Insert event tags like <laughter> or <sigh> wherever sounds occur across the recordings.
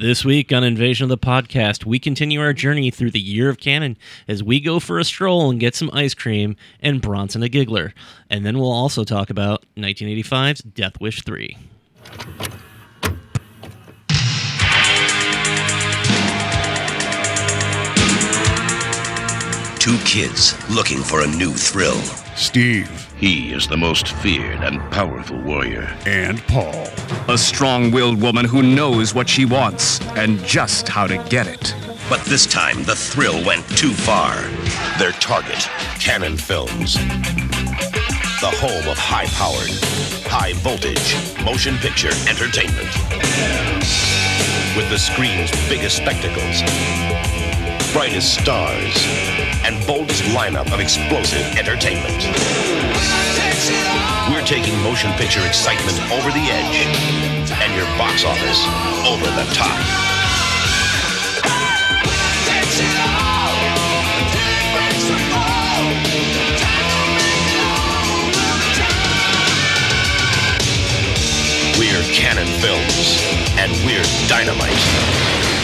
This week on Invasion of the Podcast, we continue our journey through the year of Cannon as we go for a stroll and get some ice cream and Bronson a giggler. And then we'll also talk about 1985's Death Wish 3. Two kids looking for a new thrill. Steve He is the most feared and powerful warrior. and Paul. A strong willed woman who knows what she wants and just how to get it. But this time, the thrill went too far. Their target, Cannon Films. The home of high powered, high voltage motion picture entertainment. With the screen's biggest spectacles, brightest stars, and boldest lineup of explosive entertainment. We're taking motion picture excitement over the edge and your box office over the top. We're Cannon Films, and we're dynamite.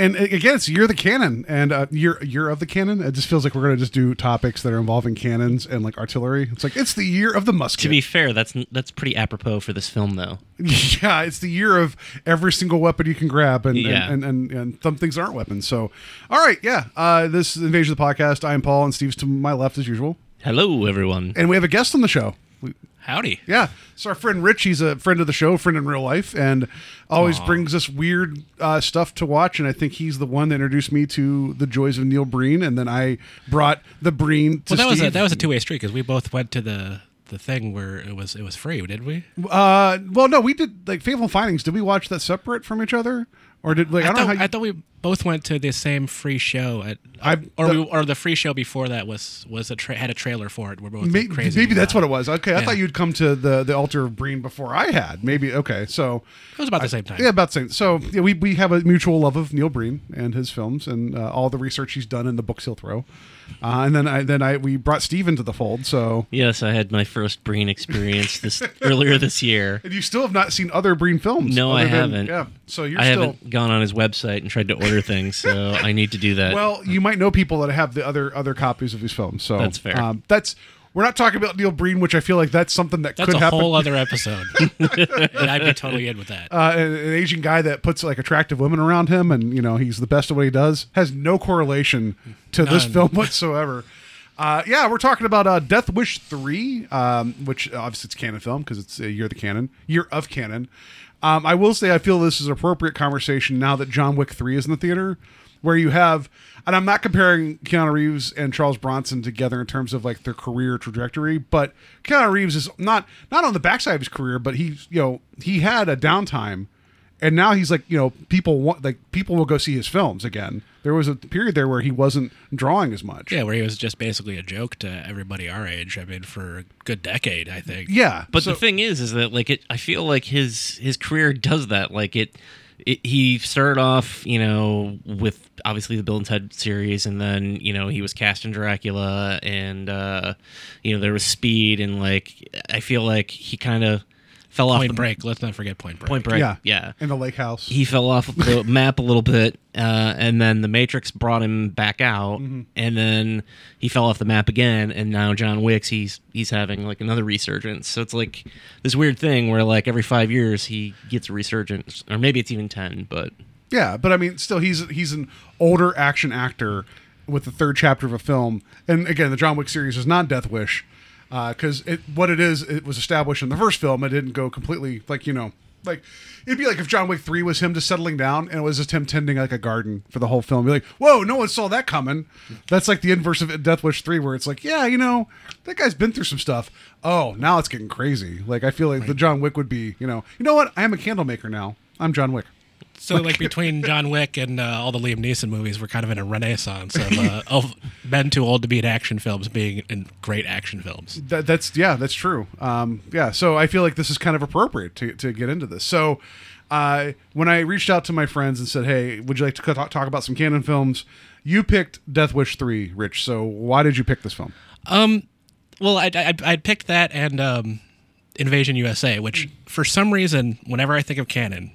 And again, it's you're the Cannon, and uh, you're you're of the Cannon. It just feels like we're gonna just do topics that are involving cannons and like artillery. It's like it's the year of the musket. To be fair, that's that's pretty apropos for this film, though. <laughs> yeah, it's the year of every single weapon you can grab, and Yeah. and, and, and and some things aren't weapons. So, all right, yeah. Uh, this is Invasion of the Podcast. I am Paul, and Steve's to my left as usual, Hello, everyone. and we have a guest on the show. Howdy. Yeah. So our friend Rich, he's a friend of the show, friend in real life, and always brings us weird uh, stuff to watch. And I think he's the one that introduced me to the joys of Neil Breen, and then I brought the Breen to Well, that was a that was a two way street because we both went to the the thing where it was it was free, did we? uh, well, no, we did like Fateful Findings. Did we watch that separate from each other, or did like I, I, don't know thought, how? I thought we both went to the same free show at, I- or the- we, or the free show before that was was a tra- had a trailer for it. We're both Maybe, crazy. maybe that's what it was. Okay, I Yeah. thought you'd come to the the altar of Breen before I had. Maybe okay. So It was about the same time. Yeah, about the same. So yeah, we we have a mutual love of Neil Breen and his films and uh, all the research he's done in the books he'll throw. Uh, and then I then I we brought Steve into the fold. So Yes, I had my first Breen experience this earlier this year. <laughs> and you still have not seen other Breen films. No, I than- haven't. Yeah. So you're I still haven't gone on his website and tried to order things, so <laughs> I need to do that. well. You might know people that have the other other copies of his films. So That's fair. Um, that's we're not talking about Neil Breen, which I feel like that's something that That's could happen. That's a whole other <laughs> episode, and I'd be totally in with that. uh, an, an Asian guy that puts like attractive women around him, and you know he's the best at what he does, has no correlation to this film <laughs> whatsoever. Uh, yeah, we're talking about uh, Death Wish three, um, which obviously it's Cannon film because it's a year of the Cannon, year of Cannon. Um, I will say I feel this is appropriate conversation now that John Wick three is in the theater, where you have, and I'm not comparing Keanu Reeves and Charles Bronson together in terms of like their career trajectory, but Keanu Reeves is not not on the backside of his career, but he's you know he had a downtime and now he's like you know people want like people will go see his films again there was a period there where he wasn't drawing as much yeah, where he was just basically a joke to everybody our age. I mean, for a good decade, I think. yeah But so- the thing is, is that like it, I feel like his his career does that. Like it, it, he started off, you know, with obviously the Bill and Ted series, and then you know he was cast in Dracula, and uh, you know there was Speed, and like I feel like he kind of fell off Point the Break. Let's not forget Point Break. Point Break. yeah yeah. in the lake house He fell off the <laughs> map a little bit, uh, and then the Matrix brought him back out, Mm-hmm. and then he fell off the map again. And now John Wick's he's he's having like another resurgence. So it's like this weird thing where like every five years he gets a resurgence, or maybe it's even ten. But yeah but i mean still he's he's an older action actor with the third chapter of a film and again the john wick series is not death wish Uh, because it what it is it was established in the first film it didn't go completely like you know like it'd be like if John Wick three was him just settling down and it was just him tending like a garden for the whole film. Be like, whoa, no one saw that coming. That's like the inverse of Death Wish three, where it's like, yeah, you know, that guy's been through some stuff. Oh, now it's getting crazy. Like I feel like the John Wick would be, you know, you know what? I am a candle maker now. I'm John Wick. So, like between John Wick and uh, all the Liam Neeson movies, we're kind of in a renaissance of, uh, of men too old to be in action films being in great action films. That, that's yeah, that's true. Um, yeah, so I feel like this is kind of appropriate to, to get into this. So, uh, when I reached out to my friends and said, "Hey, would you like to talk, talk about some Cannon films?" You picked Death Wish three, Rich. So why did you pick this film? Um, well, I I I picked that, and um, Invasion USA, which for some reason, whenever I think of Cannon,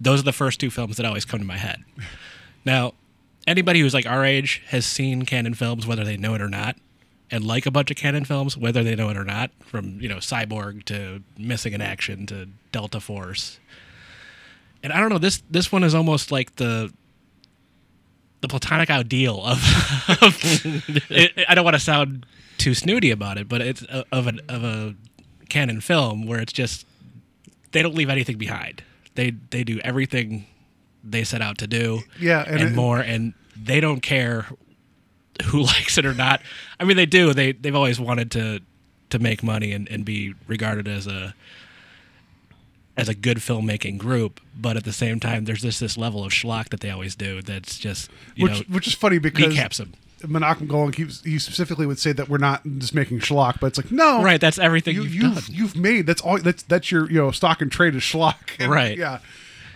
those are the first two films that always come to my head. Now, anybody who's like our age has seen Cannon films, whether they know it or not, and like a bunch of Cannon films, whether they know it or not, from you know Cyborg to Missing in Action to Delta Force. And I don't know this this one is almost like the the platonic ideal of, of <laughs> it, I don't want to sound too snooty about it, but it's a, of an of a Cannon film where it's just they don't leave anything behind. They they do everything they set out to do. Yeah, and and, it- more, and they don't care who <laughs> likes it or not. I mean, they do. They they've always wanted to to make money and, and be regarded as a as a good filmmaking group, but at the same time, there's just this level of schlock that they always do. That's just you which know which is funny because kneecaps them. Menachem Golan keeps he specifically would say that we're not just making schlock, but it's like no, Right, that's everything You, you've you've done. you've made that's all that's that's your you know stock and trade is schlock, <laughs> And, Right. Yeah,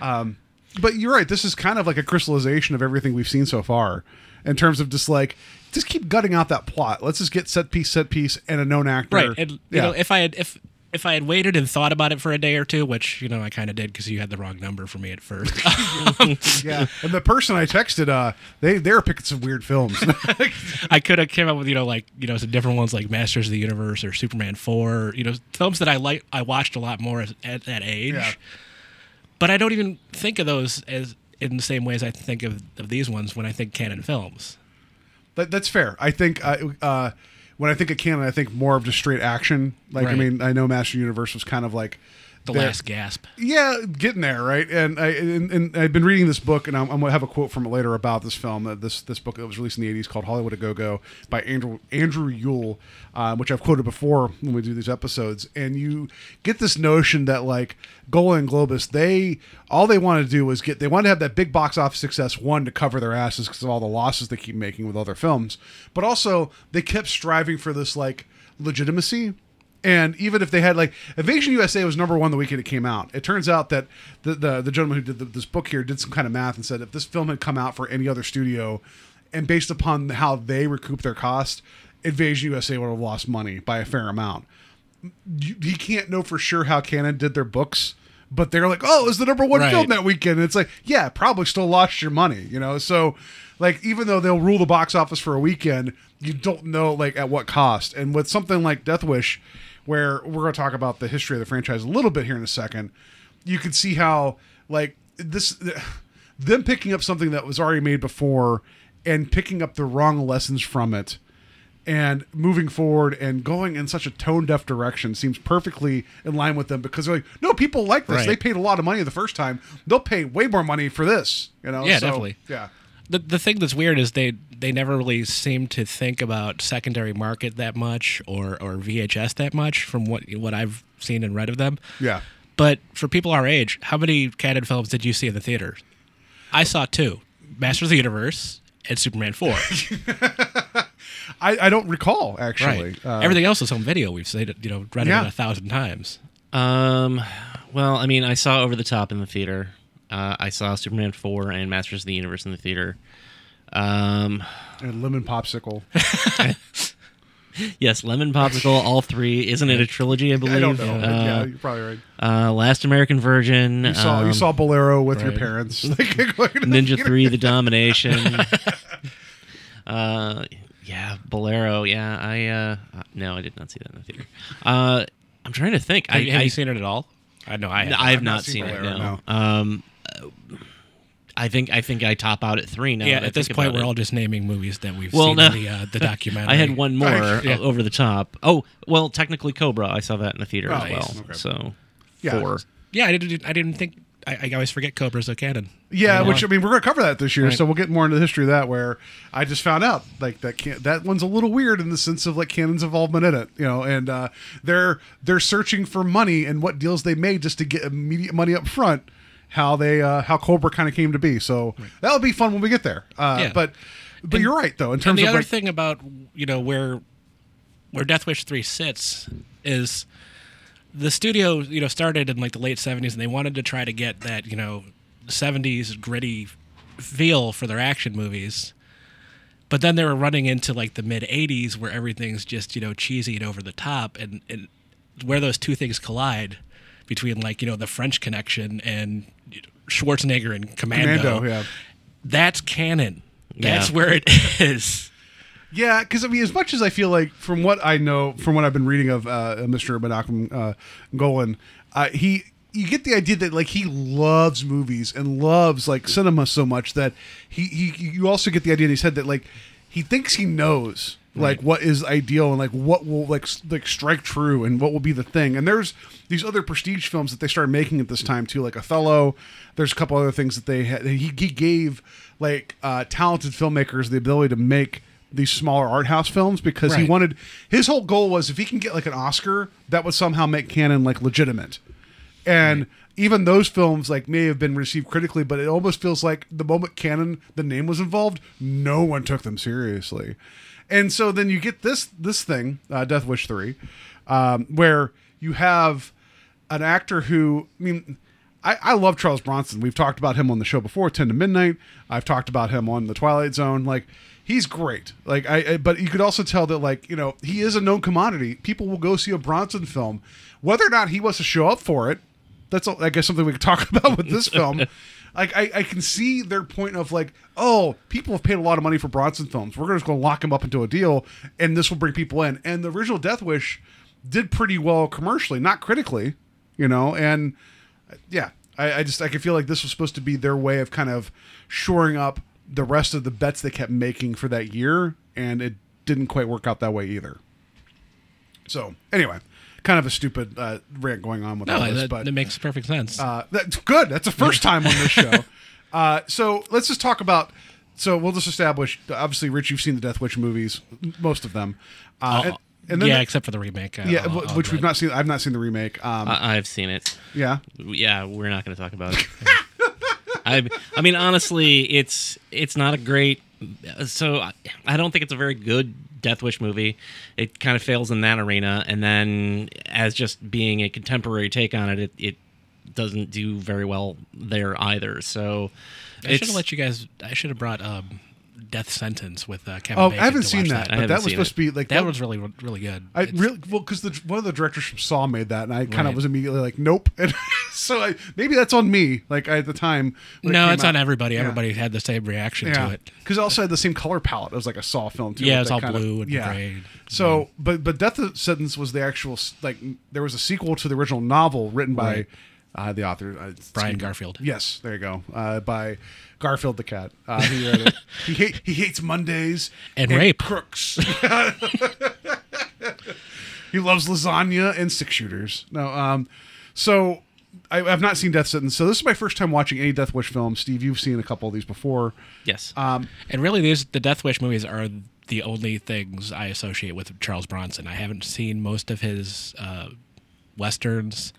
um, but you're right. This is kind of like a crystallization of everything we've seen so far, in terms of just like just keep gutting out that plot. Let's just get set piece, set piece, and a known actor. right and you yeah. know if i had if if i had waited and thought about it for a day or two which you know i kind of did because you had the wrong number for me at first <laughs> yeah, and the person I texted, uh, they they're picking some weird films. <laughs> i could have came up with you know like you know some different ones like masters of the universe or superman 4 you know films that i like i watched a lot more as, at that age Yeah. but i don't even think of those as in the same way as i think of, of these ones when i think Cannon films That, that's fair. I think uh, uh, when I think of Cannon, I think more of just straight action. Like I mean, I know Master Universe was kind of like the there- last gasp Yeah, getting there, right? And I and, and I've been reading this book, and I'm, I'm gonna have a quote from it later about this film. Uh, this this book that was released in the '80s called Hollywood a Go Go by Andrew Andrew Yule, uh, which I've quoted before when we do these episodes. And you get this notion that like Golan and Globus, they all they wanted to do was get they wanted to have that big box office success one to cover their asses because of all the losses they keep making with other films, but also they kept striving for this like legitimacy and even if they had like Invasion USA was number one the weekend it came out, it turns out that the the, the gentleman who did the, this book here did some kind of math and said if this film had come out for any other studio, and based upon how they recoup their cost, Invasion USA would have lost money by a fair amount. You, he can't know for sure how Cannon did their books, but they're like, oh, it was the number one Right. film that weekend. And it's like, yeah, probably still lost your money, you know. So, like, even though they'll rule the box office for a weekend, you don't know like at what cost. And with something like Death Wish, where we're going to talk about the history of the franchise a little bit here in a second, you can see how like this <sighs> them picking up something that was already made before and picking up the wrong lessons from it and moving forward and going in such a tone deaf direction seems perfectly in line with them because they're like, no, people like this. Right. They paid a lot of money the first time. They'll pay way more money for this. You know? Yeah, So, definitely. Yeah. the the thing that's weird is they they never really seem to think about secondary market that much or or VHS that much from what what I've seen and read of them. Yeah. But for people our age, how many Cannon films did you see in the theater? I saw two: Masters of the Universe and Superman Four. <laughs> I, I don't recall actually. right. Uh, Everything else is home video. We've seen it, you know, read Yeah. it a thousand times. Um, well, I mean, I saw Over the Top in the theater. Uh, I saw Superman four and Masters of the Universe in the theater. Um, and lemon popsicle. <laughs> yes, Lemon Popsicle, all three. Isn't it a trilogy? I believe. I don't know. but yeah, Uh, you're probably right. uh, Last American Virgin. You saw you um, saw Bolero with your parents. <laughs> <laughs> Ninja Three: The Domination. uh, yeah, Bolero. Yeah, I uh, uh, no, I did not see that in the theater. Uh, I'm trying to think. Have, I, have I you seen it at all? I know I have. I have I've not not seen seen, it. Bolero, No. Um, uh, I think I think I top out at three now. yeah, at this point, we're it. all just naming movies that we've Well, seen no. in the uh, the <laughs> documentary. I had one more Right. <laughs> Yeah. over the top. Oh, well, technically Cobra. I saw that in the theater Oh, as well. Okay. So Yeah. four. Yeah, I didn't. I didn't think. I, I always forget Cobra's a Cannon. Yeah, You know? which I mean, we're going to cover that this year, Right. so we'll get more into the history of that. Where I just found out like that can that one's a little weird in the sense of like Cannon's involvement in it, you know, and uh, they're they're searching for money and what deals they made just to get immediate money up front. How they uh, how Cobra kind of came to be, so that'll be fun when we get there. Uh, Yeah. But but And- you're right though in And terms the of other like, thing about you know where where Death Wish three sits is the studio you know started in like the late seventies and they wanted to try to get that you know seventies gritty feel for their action movies. But then they were running into like the mid '80s where everything's just you know cheesy and over the top, and and where those two things collide between like you know the French Connection and Schwarzenegger and Commando. Commando, yeah. That's Cannon. That's Yeah. where it is. Yeah, because I mean, as much as I feel like, from what I know, from what I've been reading of uh, Mr. Menachem uh, Golan, uh, he you get the idea that like he loves movies and loves like cinema so much that he, he you also get the idea in his head that like he thinks he knows like what is ideal and like what will like like strike true and what will be the thing. And there's these other prestige films that they started making at this time too like othello. There's a couple other things that they had he, he gave like uh talented filmmakers the ability to make these smaller art house films because he wanted his whole goal was if he can get like an oscar that would somehow make Cannon like legitimate. And even those films like may have been received critically but it almost feels like the moment Cannon the name was involved no one took them seriously and so then you get this this thing uh, death wish 3 um, where you have an actor who i mean I, I love Charles Bronson. We've talked about him on the show before, Ten to Midnight. I've talked about him on the Twilight Zone. Like he's great. Like I, I but you could also tell that like you know he is a known commodity. People will go see a Bronson film, whether or not he wants to show up for it. That's I guess something we could talk <laughs> about with this film. Like I, I can see their point of like, oh, people have paid a lot of money for Bronson films. We're just going to lock him up into a deal, and this will bring people in. And the original Death Wish did pretty well commercially, not critically, you know. And yeah, I, I just I can feel like this was supposed to be their way of kind of shoring up the rest of the bets they kept making for that year, and it didn't quite work out that way either. So anyway, kind of a stupid uh, rant going on with all this, that, but it makes perfect sense. uh, that's good. That's the first time on this show. <laughs> Uh, so let's just talk about. So we'll just establish. Obviously, Rich, you've seen the Death Wish movies, most of them. Uh, and, and then yeah, the- except for the remake. uh, yeah, I'll- w- I'll which we've admit. not seen. I've not seen the remake. Um, I, I've seen it. yeah, Yeah, we're not going to talk about it. <laughs> I, I mean, honestly, it's it's not a great. So I, I don't think it's a very good Death Wish movie. It kind of fails in that arena, and then as just being a contemporary take on it, it, it doesn't do very well there either. So I should have let you guys. I should have brought um, Death Sentence with uh, Kevin. Oh, Bacon I haven't seen watch that, but that was supposed it. to be like That was really, really good. I It's- really well because the one of the directors from Saw made that, and I kind of Right. was immediately like, nope. <laughs> And so I, maybe that's on me. Like at the time, when it no, it's out. on everybody. Yeah. Everybody had the same reaction Yeah, to it. because it also had the same color palette. It was like a Saw film too. Yeah, with it's all kind of- blue and gray. So, but but Death Sentence was the actual like there was a sequel to the original novel written by Right. Uh, the author uh, Brian Garfield. Yes, there you go. Uh, by Garfield the cat. Uh, he wrote it. <laughs> he hate, he hates Mondays And rape. crooks. <laughs> he loves lasagna and six shooters. No, um, so I, I've not seen Death Sentence. So this is my first time watching any Death Wish film. Steve, you've seen a couple of these before. yes, Um, And really, these the Death Wish movies are the only things I associate with Charles Bronson. I haven't seen most of his uh, westerns.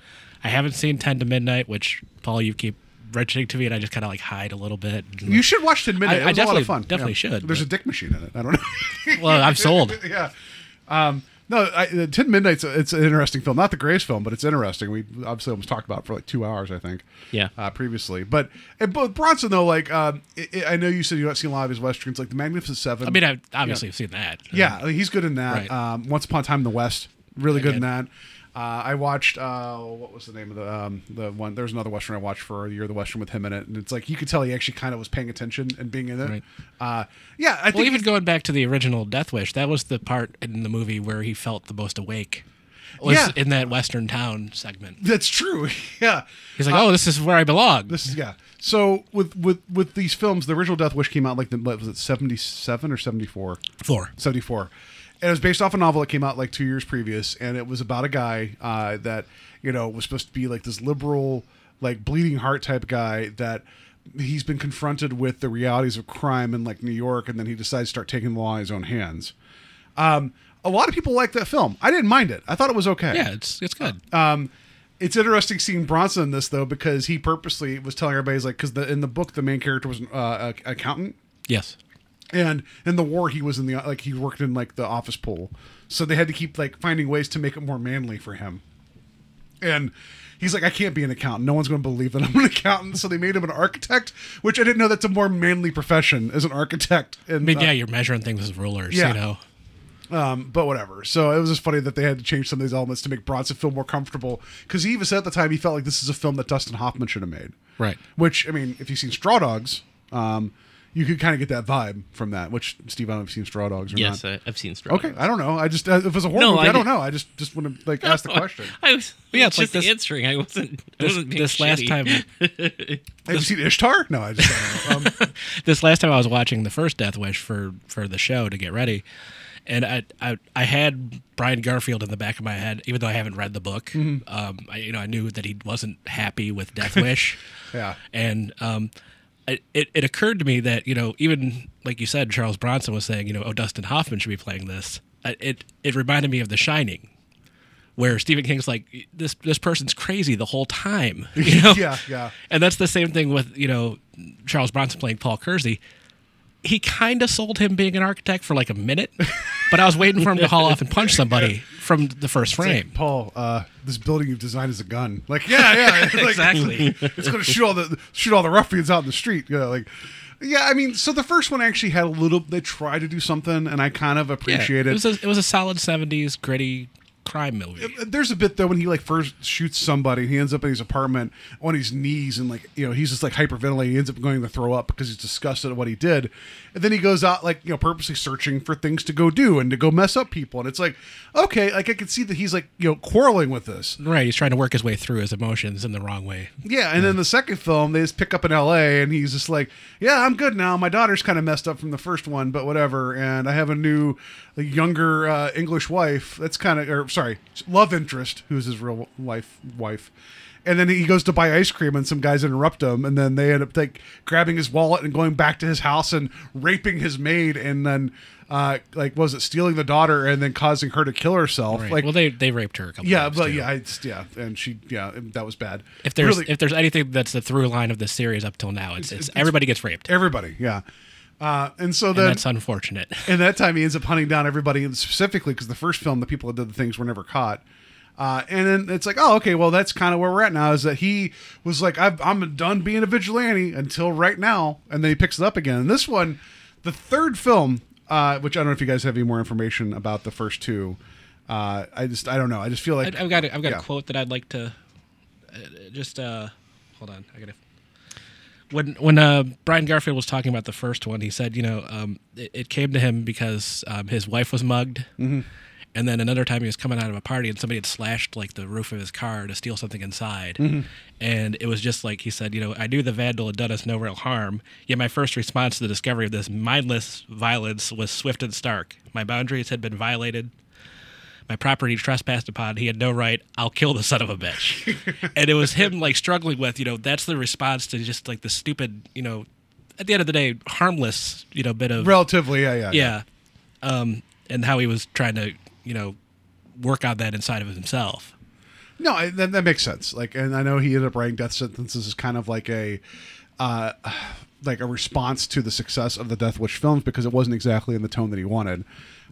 I haven't seen Ten to Midnight, which Paul, you keep mentioning to me, and I just kind of like hide a little bit. You should watch Ten Midnight. I- it I was a lot of fun. definitely should, There's but- a dick machine in it. I don't know. <laughs> well, I'm sold. <laughs> yeah. Um, no, I, Ten Midnight's a, it's an interesting film. Not the greatest film, but it's interesting. We obviously almost talked about it for like two hours, I think. Yeah. Uh, previously, but and, but Bronson though, like um, i I I know you said you don't see a lot of his westerns, like The Magnificent Seven. I mean, I obviously have seen that. Yeah, I mean, he's good in that. Right. Um, Once Upon a Time in the West, really good in that. Uh, I watched uh, what was the name of the um, the one? There's another western I watched for a year, the western with him in it, and it's like you could tell he actually kind of was paying attention and being in it. Right. Uh, yeah, I Well, think even going back to the original Death Wish, that was the part in the movie where he felt the most awake. Was Yeah. in that Western town segment. that's true. <laughs> yeah, He's like, "Oh, this is where I belong." this is yeah. So with with with these films, the original Death Wish came out like the, what was it seventy seven or seventy four? Four. 74 and it was based off a novel that came out like two years previous and it was about a guy uh, that you know was supposed to be like this liberal like bleeding heart type guy that he's been confronted with the realities of crime in like new york and then he decides to start taking the law in his own hands. Um, a lot of people like that film. I didn't mind it. I thought it was okay. Yeah, it's it's good. um, it's interesting seeing Bronson in this though because he purposely was telling everybody he's like because the in the book the main character was an uh, a- accountant. Yes. And in the war he was in the like he worked in like the office pool so they had to keep like finding ways to make it more manly for him and he's like i can't be an accountant no one's going to believe that i'm an accountant so they made him an architect which i didn't know that's a more manly profession as an architect and I mean, uh, yeah, you're measuring things with rulers. yeah. You know. Um, but whatever. So it was just funny that they had to change some of these elements to make Bronson feel more comfortable because he even said at the time he felt like this is a film that Dustin Hoffman should have made. Right. Which I mean, if you've seen Straw Dogs, um, you could kind of get that vibe from that. Which Steve, I don't know if you've seen Straw Dogs or Yes, not. I, I've seen Straw Dogs. Okay, Dogs. I don't know. I just uh, if it was a horror No, movie, I, I don't know. I just just want to like <laughs> ask the question. I was Yeah, yeah, it's like just this- answering. I wasn't. I This, wasn't being this last shitty. time, <laughs> Have you seen Ishtar? No, I just don't know. Um, <laughs> this last time I was watching the first Death Wish for for the show to get ready, and I I, I had Brian Garfield in the back of my head, even though I haven't read the book. Mm-hmm. Um, I, you know, I knew that he wasn't happy with Death Wish. Yeah. and um, I- it it occurred to me that you know even like you said, Charles Bronson was saying you know oh Dustin Hoffman should be playing this. It it reminded me of The Shining. Where Stephen King's like this this person's crazy the whole time, <laughs> you know? Yeah, yeah. And that's the same thing with you know Charles Bronson playing Paul Kersey. He kind of sold him being an architect for like a minute, but I was waiting for him to haul off and punch somebody <laughs> from the first frame. Paul, uh, this building you've designed is a gun. <laughs> Like, yeah, yeah, <laughs> Like, Exactly. <laughs> It's going to shoot all the shoot all the ruffians out in the street. You know, like, yeah. I mean, so the first one actually had a little. They tried to do something, and I kind of appreciate it it. was a, it was a solid '70s gritty crime movie. There's a bit though when he like first shoots somebody, he ends up in his apartment on his knees and like you know he's just like hyperventilating. He ends up going to throw up because he's disgusted at what he did, and then he goes out like you know purposely searching for things to go do and to go mess up people. And it's like okay, like I can see that he's like you know quarreling with this. Right, he's trying to work his way through his emotions in the wrong way. Yeah, and then the second film they just pick up in L.A. and he's just like, yeah, I'm good now. My daughter's kind of messed up from the first one, but whatever. And I have a new, younger uh, English wife. That's kind of, or sorry, love interest, who's his real wife. Wife. And then he goes to buy ice cream, and some guys interrupt him, and then they end up like grabbing his wallet and going back to his house and raping his maid, and then. Uh, like was it stealing the daughter and then causing her to kill herself? Right. Like, well, they they raped her a couple yeah, times. but too. yeah, I, yeah, and she, yeah, that was bad. If there's Really- if there's anything that's the through line of the series up till now, it's, it's, everybody gets raped, everybody, yeah. Uh, and so and that's unfortunate. <laughs> and that time he ends up hunting down everybody, and specifically because the first film, the people that did the things were never caught. Uh, and then it's like, oh, okay, well, that's kind of where we're at now. Is that he was like, I've, I'm done being a vigilante until right now, and then he picks it up again. And this one, the third film, uh, which I don't know if you guys have any more information about the first two. Uh, I just, I don't know. I just feel like I- I've got a, I've got Yeah. a quote that I'd like to uh, just uh, hold on. I gotta. When when uh, Brian Garfield was talking about the first one, he said, you know, um, it, it came to him because um, his wife was mugged, Mm-hmm. and then another time he was coming out of a party and somebody had slashed like the roof of his car to steal something inside, Mm-hmm. and it was just like he said, you know, I knew the vandal had done us no real harm, yet my first response to the discovery of this mindless violence was swift and stark. My boundaries had been violated my property trespassed upon. He had no right. I'll kill the son of a bitch. <laughs> and it was him like struggling with, you know, that's the response to just like the stupid, you know, at the end of the day, harmless, you know, bit of relatively, yeah, yeah, yeah, um, and how he was trying to, you know, work on that inside of himself. No, I, that, that makes sense. Like, and I know he ended up writing death sentences as kind of like a, uh, <sighs> like a response to the success of the Death Wish films because it wasn't exactly in the tone that he wanted.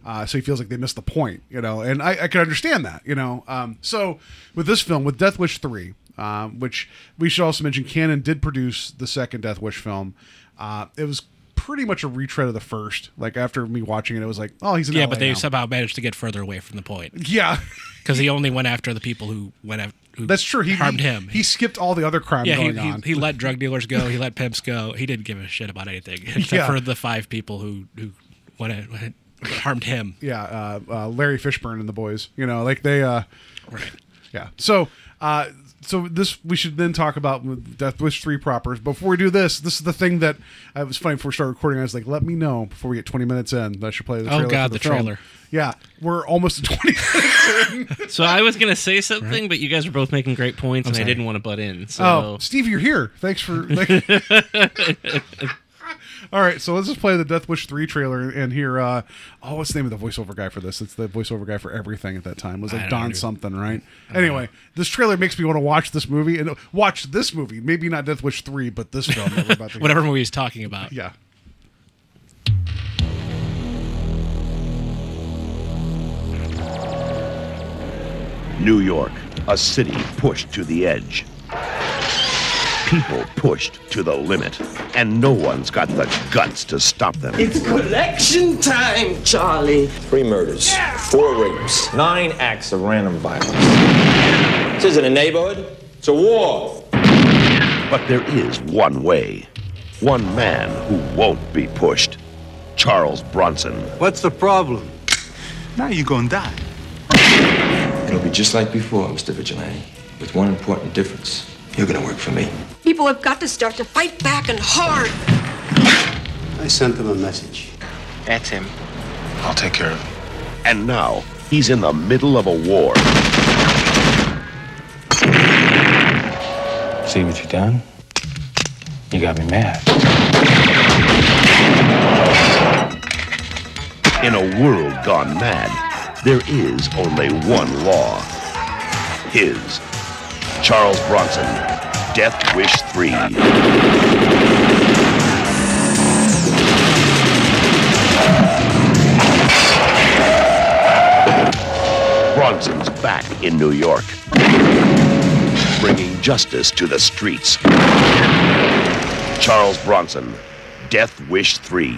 Uh, so he feels like they missed the point, you know, and I, I can understand that, you know. Um, so with this film, with Death Wish three, um, which we should also mention, Cannon did produce the second Death Wish film. Uh, it was pretty much a retread of the first. Like after me watching it, it was like, oh, he's in Yeah, LA but they now. somehow managed to get further away from the point yeah. <laughs> because he only went after the people who went after. Who That's true. He harmed him. He skipped all the other crime yeah, going he, on. he let <laughs> drug dealers go. He let pimps go. He didn't give a shit about anything <laughs> except Yeah. for the five people who who went, went harmed him. yeah, uh, uh, Larry Fishburne and the boys. You know, like they. Uh, Right. yeah. So, uh, so this we should then talk about Death Wish three propers. Before we do this, this is the thing that I was funny before we started recording. I was like, let me know before we get twenty minutes in. that I should play the Oh, trailer. God, for the trailer. Yeah, we're almost at twenty. minutes. So I was gonna say something, but you guys were both making great points, and I didn't want to butt in. So Oh, Steve, you're here. Thanks for. Like... <laughs> <laughs> All right, so let's just play the Death Wish three trailer and hear. Uh, oh, what's the name of the voiceover guy for this? It's the voiceover guy for everything at that time. It was I like Don know. something, right? Anyway, this trailer makes me want to watch this movie and watch this movie. Maybe not Death Wish three, but this film that we're about to. <laughs> Whatever movie he's talking about. Yeah. New York, a city pushed to the edge. People pushed to the limit, and no one's got the guts to stop them. It's collection time, Charlie. Three murders, four rapes, nine acts of random violence. This isn't a neighborhood, it's a war. But there is one way. One man who won't be pushed. Charles Bronson. What's the problem? Now you're gonna die. It'll be just like before, Mr. Vigilante, with one important difference. You're gonna work for me. People have got to start to fight back and hard. I sent them a message. That's him. I'll take care of him. And now he's in the middle of a war. See what you done? You got me mad. In a world gone mad, there is only one law. His. Charles Bronson. Death Wish 3. Bronson's back in New York. Bringing justice to the streets. Charles Bronson. Death Wish 3.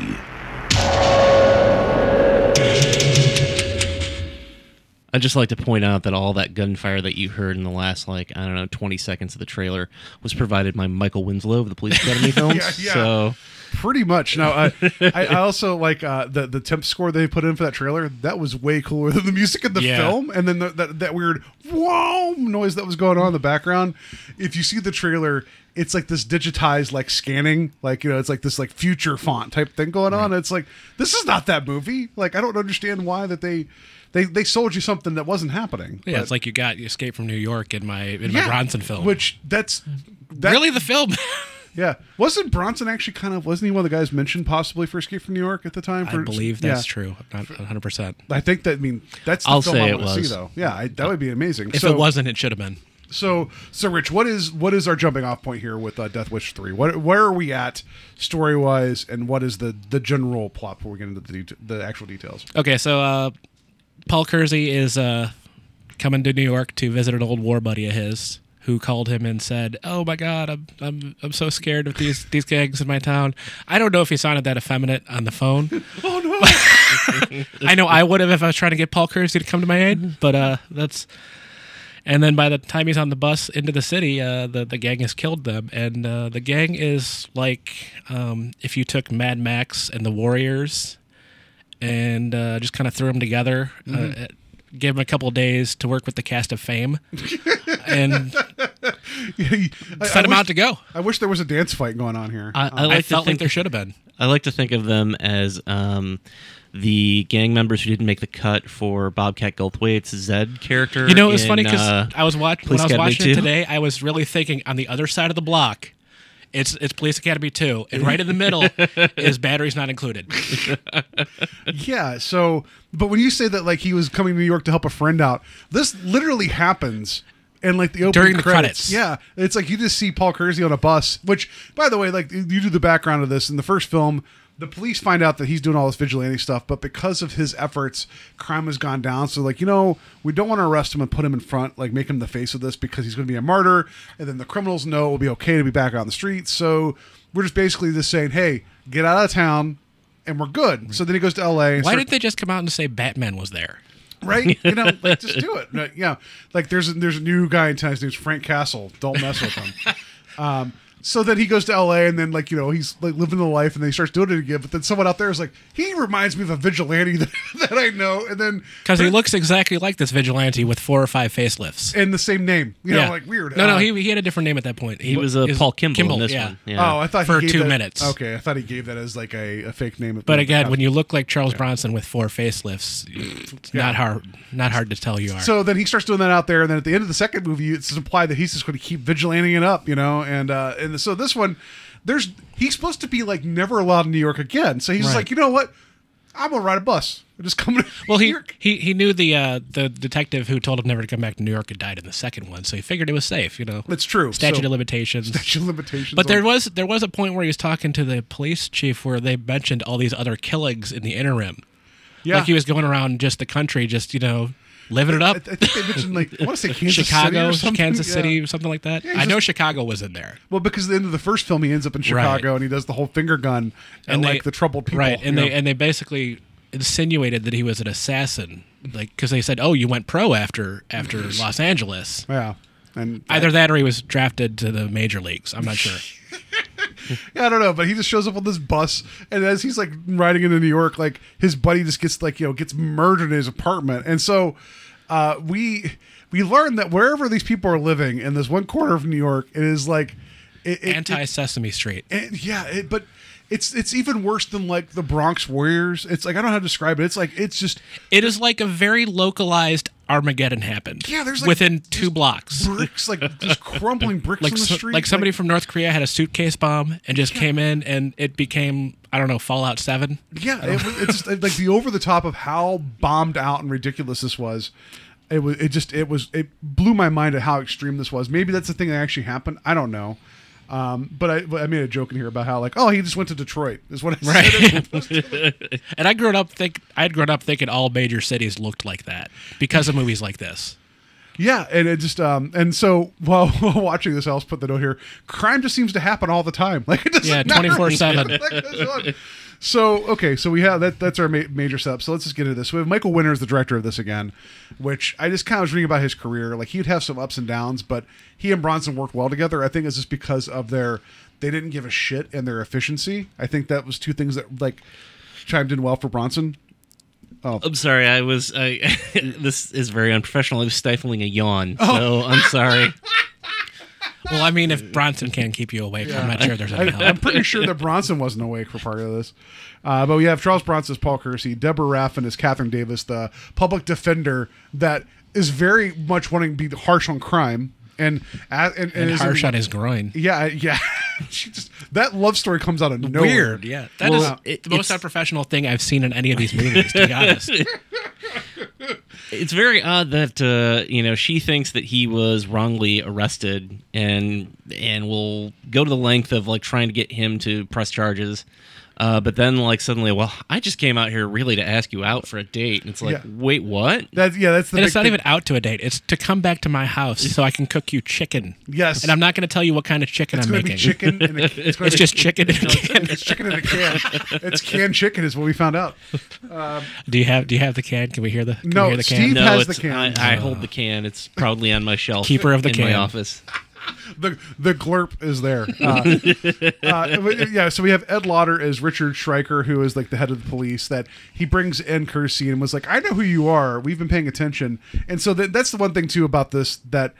I'd just like to point out that all that gunfire that you heard in the last, like, I don't know, 20 seconds of the trailer was provided by Michael Winslow of the Police Academy <laughs> films. Yeah, yeah. So, Pretty much. Now, I, I, I <laughs> also like uh, the the temp score they put in for that trailer. That was way cooler than the music in the Yeah. film, and then the, that that weird whoa noise that was going on in the background. If you see the trailer, it's like this digitized like scanning, like you know, it's like this like future font type thing going on. It's like this is not that movie. Like I don't understand why that they they they sold you something that wasn't happening. Yeah, it's like you got Escape from New York in my in my Bronson film. which that's that, really the film. <laughs> Yeah, wasn't Bronson actually kind of wasn't he one of the guys mentioned possibly for Escape from New York at the time? I believe that's yeah. true. I'm not 100. percent I think that I mean that's the I'll film say I it to see was. though. Yeah, I, that would be amazing. If so, it wasn't, it should have been. so so Rich, what is what is our jumping off point here with uh, Death Wish three? What where are we at story wise, and what is the the general plot before we get into the the actual details? Okay, so uh, Paul Kersey is uh, coming to New York to visit an old war buddy of his who called him and said, "Oh my God, I'm I'm I'm so scared of these these gangs in my town." I don't know if he sounded that effeminate on the phone. <laughs> Oh no! <laughs> I know I would have if I was trying to get Paul Kersey to come to my aid, but uh, that's. And then by the time he's on the bus into the city, uh, the the gang has killed them, and uh, the gang is like um, if you took Mad Max and the Warriors, and uh, just kind of threw them together, uh, gave them a couple days to work with the cast of Fame, and <laughs> I, set I them wish- out to go. I wish there was a dance fight going on here. I, I I, like to felt like think there should have been. I like to think of them as um, the gang members who didn't make the cut for Bobcat Goldthwait's Zed character. You know, it was in, funny because uh, I was watching when I was Academy watching it today. I was really thinking on the other side of the block, it's it's Police Academy two, and right in the middle <laughs> is batteries not included. <laughs> Yeah. So, but when you say that, like he was coming to New York to help a friend out, this literally happens. And like the opening During the credits, credits. yeah, it's like you just see Paul Kersey on a bus. Which, by the way, like you do the background of this in the first film, the police find out that he's doing all this vigilante stuff, but because of his efforts, crime has gone down. So, like you know, we don't want to arrest him and put him in front, like make him the face of this because he's going to be a martyr, and then the criminals know it will be okay to be back on the streets. So we're just basically just saying, hey, get out of town, and we're good. So then he goes to L.A. Why start- did they just come out and say Batman was there? right? You know, <laughs> like just do it. Right, Yeah, like there's a, there's a new guy in town. His name's Frank Castle. Don't mess with him. <laughs> Um, so then he goes to L.A. and then like you know he's like living the life and then he starts doing it again. But then someone out there is like, he reminds me of a vigilante <laughs> that, that I know. And then Because he looks exactly like this vigilante with four or five facelifts. and the same name. You know, like weird. No, no, Uh, he, he had a different name at that point. He was uh, is Paul Kimball, Kimball in this yeah. one. Yeah. Oh, I thought he for gave two that- minutes. Okay, I thought he gave that as like a, a fake name. But again, when you look like Charles Bronson with four facelifts, it's not hard not hard to tell you are. So then he starts doing that out there, and then at the end of the second movie, it's implied that he's just going to keep vigilanting it up, you know. And uh, and so this one, there's he's supposed to be like never allowed in New York again. So he's Right. like, you know what? I'm gonna ride a bus. I'm just coming. Well, New he, York. he he knew the uh, the detective who told him never to come back to New York had died in the second one, so he figured it was safe. You know, It's true. statute So- of limitations. statute of limitations. But there was there was a point where he was talking to the police chief where they mentioned all these other killings in the interim. yeah. Like he was going around just the country, just you know, living it up. I think they mentioned like I want to say <laughs> Kansas Chicago, City or something. Kansas Yeah. City, something like that. Yeah, I know Chicago was in there. Well, because at the end of the first film, he ends up in Chicago and he does the whole finger gun and, they- like the troubled people. right? And they know? and they basically insinuated that he was an assassin, like because they said, "Oh, you went pro after after <laughs> Los Angeles." yeah, and Either that or he was drafted to the major leagues. I'm not sure. <laughs> Yeah, I don't know, but he just shows up on this bus, and as he's like riding into New York, like his buddy just gets like you know gets murdered in his apartment, and so uh, we we learn that wherever these people are living in this one corner of New York, it is like it, it, Anti Sesame Street. it- yeah, it, but. It's it's even worse than like the Bronx Warriors. It's like I don't know how to describe it. It's like it's just It is like a very localized Armageddon happened. Yeah, there's, like, within two blocks. bricks, like <laughs> just crumbling bricks Like on the so- street. like somebody from North Korea had a suitcase bomb and just came in and it became I don't know Fallout Seven. Yeah, it was, <laughs> it's like the over the top of how bombed out and ridiculous this was. It was. It just. It was. It blew my mind at how extreme this was. Maybe that's the thing that actually happened. I don't know. Um, but I, but I made a joke in here about how like, oh, he just went to Detroit. Is what I said. <laughs> <laughs> And I grew up think I had grown up thinking all major cities looked like that because of movies like this. yeah, and it just. Um, and so while, <laughs> while watching this, I'll just put the note here. Crime just seems to happen all the time. Like it doesn't Yeah, 24/7. Like, that's what- So okay, so we have that. That's our ma- major setup. So let's just get into this. We have Michael Winner as the director of this again, which I just kind of was reading about his career. Like he'd have some ups and downs, but he and Bronson worked well together. I think it's just because of their they didn't give a shit and their efficiency. I think that was two things that like chimed in well for Bronson. Oh. I'm sorry. I was. I, <laughs> this is very unprofessional. I was stifling a yawn, Oh. I'm sorry. <laughs> Well, I mean, if Bronson can keep you awake, I'm not sure there's any I, help. I'm pretty sure that Bronson wasn't awake for part of this. Uh, but we have Charles Bronson as Paul Kersey, Deborah Raffin as Catherine Davis, the public defender that is very much wanting to be harsh on crime and and, and, and is harsh in- on his groin. Yeah, yeah. <laughs> she just that love story comes out of nowhere. Weird, yeah. That is Well, it- the most unprofessional thing I've seen in any of these movies. To be honest, <laughs> It's very odd that uh, you know she thinks that he was wrongly arrested, and and will go to the length of like trying to get him to press charges. Uh, but then, like suddenly, well, I just came out here really to ask you out for a date, and it's like, Yeah. wait, what? That's yeah, that's the and big it's not thing. even out to a date. It's to come back to my house so I can cook you chicken. Yes. and I'm not going to tell you what kind of chicken It's I'm going to making. be chicken. In a, <laughs> it's gonna It's be, just chicken. in a <laughs> can. It's chicken in a can. It's canned chicken, is what we found out. do you have Do you have the can? Can we hear the? Can No, we hear the can? Steve- No, has the it's, can. I, I hold the can. It's proudly on my shelf. Keeper of the in my can. office. The the glurp is there. Uh, uh, yeah, so we have Ed Lauter as Richard Shriker, who is like the head of the police. That he brings in Kersey and was like, "I know who you are. We've been paying attention." And so that, that's the one thing too about this that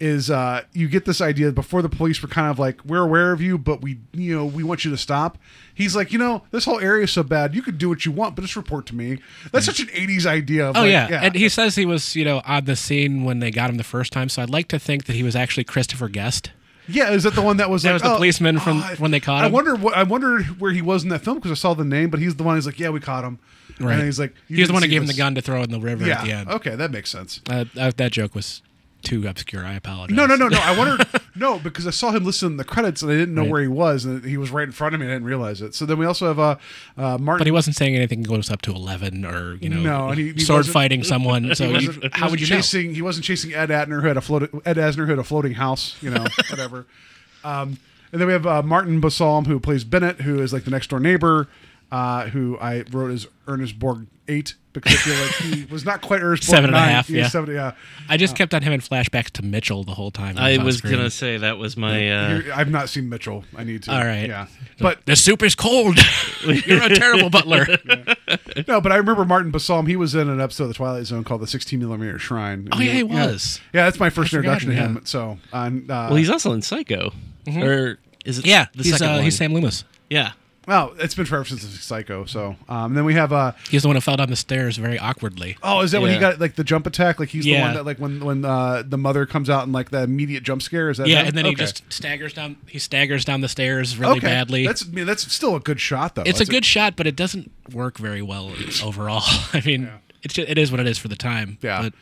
is uh, you get this idea before the police were kind of like, "We're aware of you, but we you know we want you to stop." He's like, you know, this whole area is so bad. You could do what you want, but just report to me. That's such an '80s idea. Of Oh like, yeah. and he says he was, you know, on the scene when they got him the first time. So I'd like to think that he was actually Christopher Guest. Yeah, is that the one that was That like was the oh, policeman from I- when they caught him. I wonder what I wondered where he was in that film because I saw the name, but he's the one who's like, yeah, we caught him. Right. And he's like, he's the one who gave him the gun to throw in the river Yeah. at the end. Okay, that makes sense. Uh, uh, that joke was too obscure. I apologize. No, no, no, no. I wondered <laughs> no because I saw him listen to the credits and I didn't know Right. where he was and he was right in front of me. and I didn't realize it. So then we also have uh, uh Martin. But he wasn't saying anything goes up to eleven or you know, No, and he- he sword fighting someone. <laughs> So he you, wasn't- he how would you know? chasing? He wasn't chasing Ed Asner who had a float. Ed Asner who had a floating house. You know, <laughs> whatever. Um, and then we have uh, Martin Balsam who plays Bennett, who is like the next door neighbor, uh, who I wrote as Ernest Borg eight because I feel like he <laughs> was not quite Ernest Borg Seven and a nine. half, He was yeah. seven, yeah. I just kept on having flashbacks to Mitchell the whole time. I was screen. gonna say that was my. Uh, I've not seen Mitchell. I need to. All right. Yeah. But the soup is cold. <laughs> You're a terrible butler. <laughs> no, but I remember Martin Balsam. He was in an episode of the Twilight Zone called the 16 millimeter Shrine. Oh, yeah, he was. Yeah, that's my first I forgot, introduction to him. yeah. So, on, uh, well, he's also in Psycho, or is it? yeah, the he's second uh, one? he's Sam Loomis. Yeah. Well, it's been forever since Psycho. So, um, then we have uh, He's the one who fell down the stairs very awkwardly. oh, is that when he got like the jump attack? Like he's the Yeah. one that like when when uh, the mother comes out and like the immediate jump scare. Is that yeah, him? and then he Okay. just staggers down. He staggers down the stairs really okay. badly. That's I mean, that's still a good shot though. it's a That's good shot, but it doesn't work very well overall. <laughs> I mean, it's ju- it is what it is for the time. Yeah. but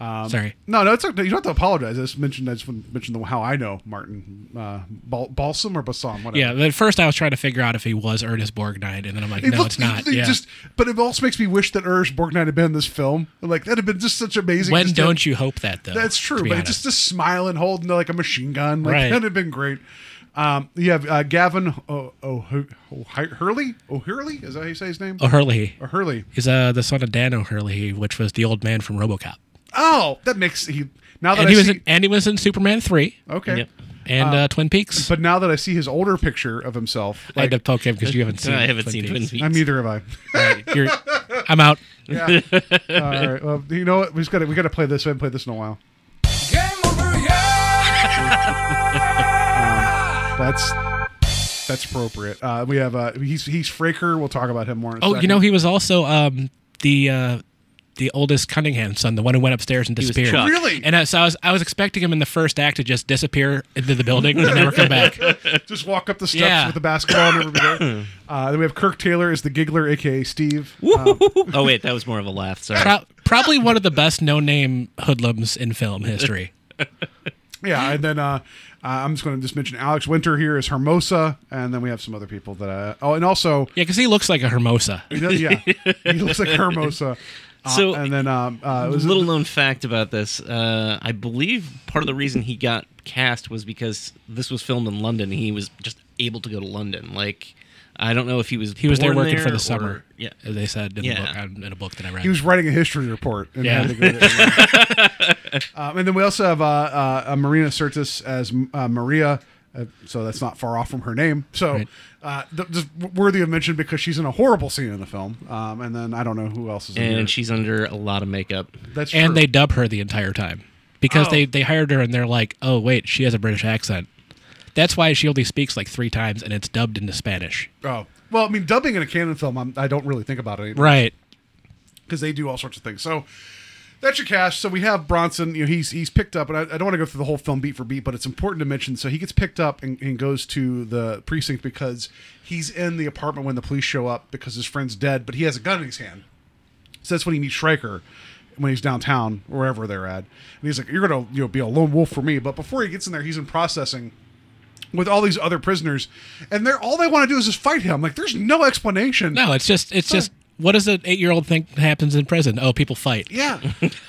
Sorry. No, no, it's okay. You don't have to apologize. I just mentioned I just mentioned the, how I know Martin uh, Bal- Balsam or Bassam, whatever. Yeah, at first I was trying to figure out if he was Ernest Borgnine, and then I'm like, It no, looked- it's not. it Yeah. Just, but it also makes me wish that Ernest Borgnine had been in this film. Like that'd have been just such amazing. when don't you hope that though? That's true, but just just smile and holding like a machine gun, like Right. that'd have been great. Um, you have uh, Gavan oh, oh, oh, Hurley. O'Hurley is that how you say his name? O'Hurley. O'Hurley. He's uh, the son of Dan O'Hurley, which was the old man from RoboCop. Oh, that makes he now that And I he was see. in, and he was in Superman three okay. Yep. and uh, Twin Peaks. But now that I see his older picture of himself, I had like, to poke him because you haven't <laughs> seen. I haven't seen Twin Peaks. I'm neither have I. Right, you're- I'm out. <laughs> Yeah. All right. Well, you know what? We just got to we got to play this. I haven't played this in a while. <laughs> Um, that's that's appropriate. Uh, we have uh, he's he's Fraker. We'll talk about him more. In a Oh, second. you know, he was also um, the uh, the oldest Cunningham son, the one who went upstairs and was disappeared. Chuck. Really? And uh, so I was I was expecting him in the first act to just disappear into the building and never come back. <laughs> just walk up the steps Yeah. with the basketball and never be there. Uh, then we have Kirk Taylor as the giggler, aka Steve. <laughs> oh wait, that was more of a laugh. Sorry. Pro- probably one of the best no name hoodlums in film history. <laughs> Yeah, and then uh, uh, I'm just going to just mention Alex Winter here as Hermosa, and then we have some other people that I. Oh, and also, Yeah, because he looks like a Hermosa. yeah, he looks like Hermosa. Uh, So- and then um, uh, it was little known fact about this. Uh, I believe part of the reason he got cast was because this was filmed in London. He was just able to go to London. Like, I don't know if he was He was there born working for or- the summer. Yeah. as they said in, Yeah. the book, in a book that I read. He was writing a history report. And, Yeah. had to go there. <laughs> um, and then we also have uh, uh, uh, Marina Sirtis as uh, Maria. Uh, so that's not far off from her name. So Right. uh, th- just worthy of mention because she's in a horrible scene in the film. Um, and then I don't know who else is in here. And she's under a lot of makeup. That's true. and they dub her the entire time because Oh. they they hired her and they're like, oh wait, she has a British accent. That's why she only speaks like three times and it's dubbed into Spanish. Oh well, I mean, dubbing in a Cannon film, I'm, I don't really think about it Right. because they do all sorts of things. So that's your cash. So we have Bronson. You know, he's he's picked up, and I, I don't want to go through the whole film beat for beat, but it's important to mention. So he gets picked up and, and goes to the precinct because he's in the apartment when the police show up because his friend's dead, but he has a gun in his hand. So that's when he meets Shriker when he's downtown, wherever they're at, and he's like, "You're gonna you know be a lone wolf for me." But before he gets in there, he's in processing with all these other prisoners, and they're all they want to do is just fight him. Like, there's no explanation. No, it's just it's just what does an eight year old think happens in prison? Oh, people fight. Yeah,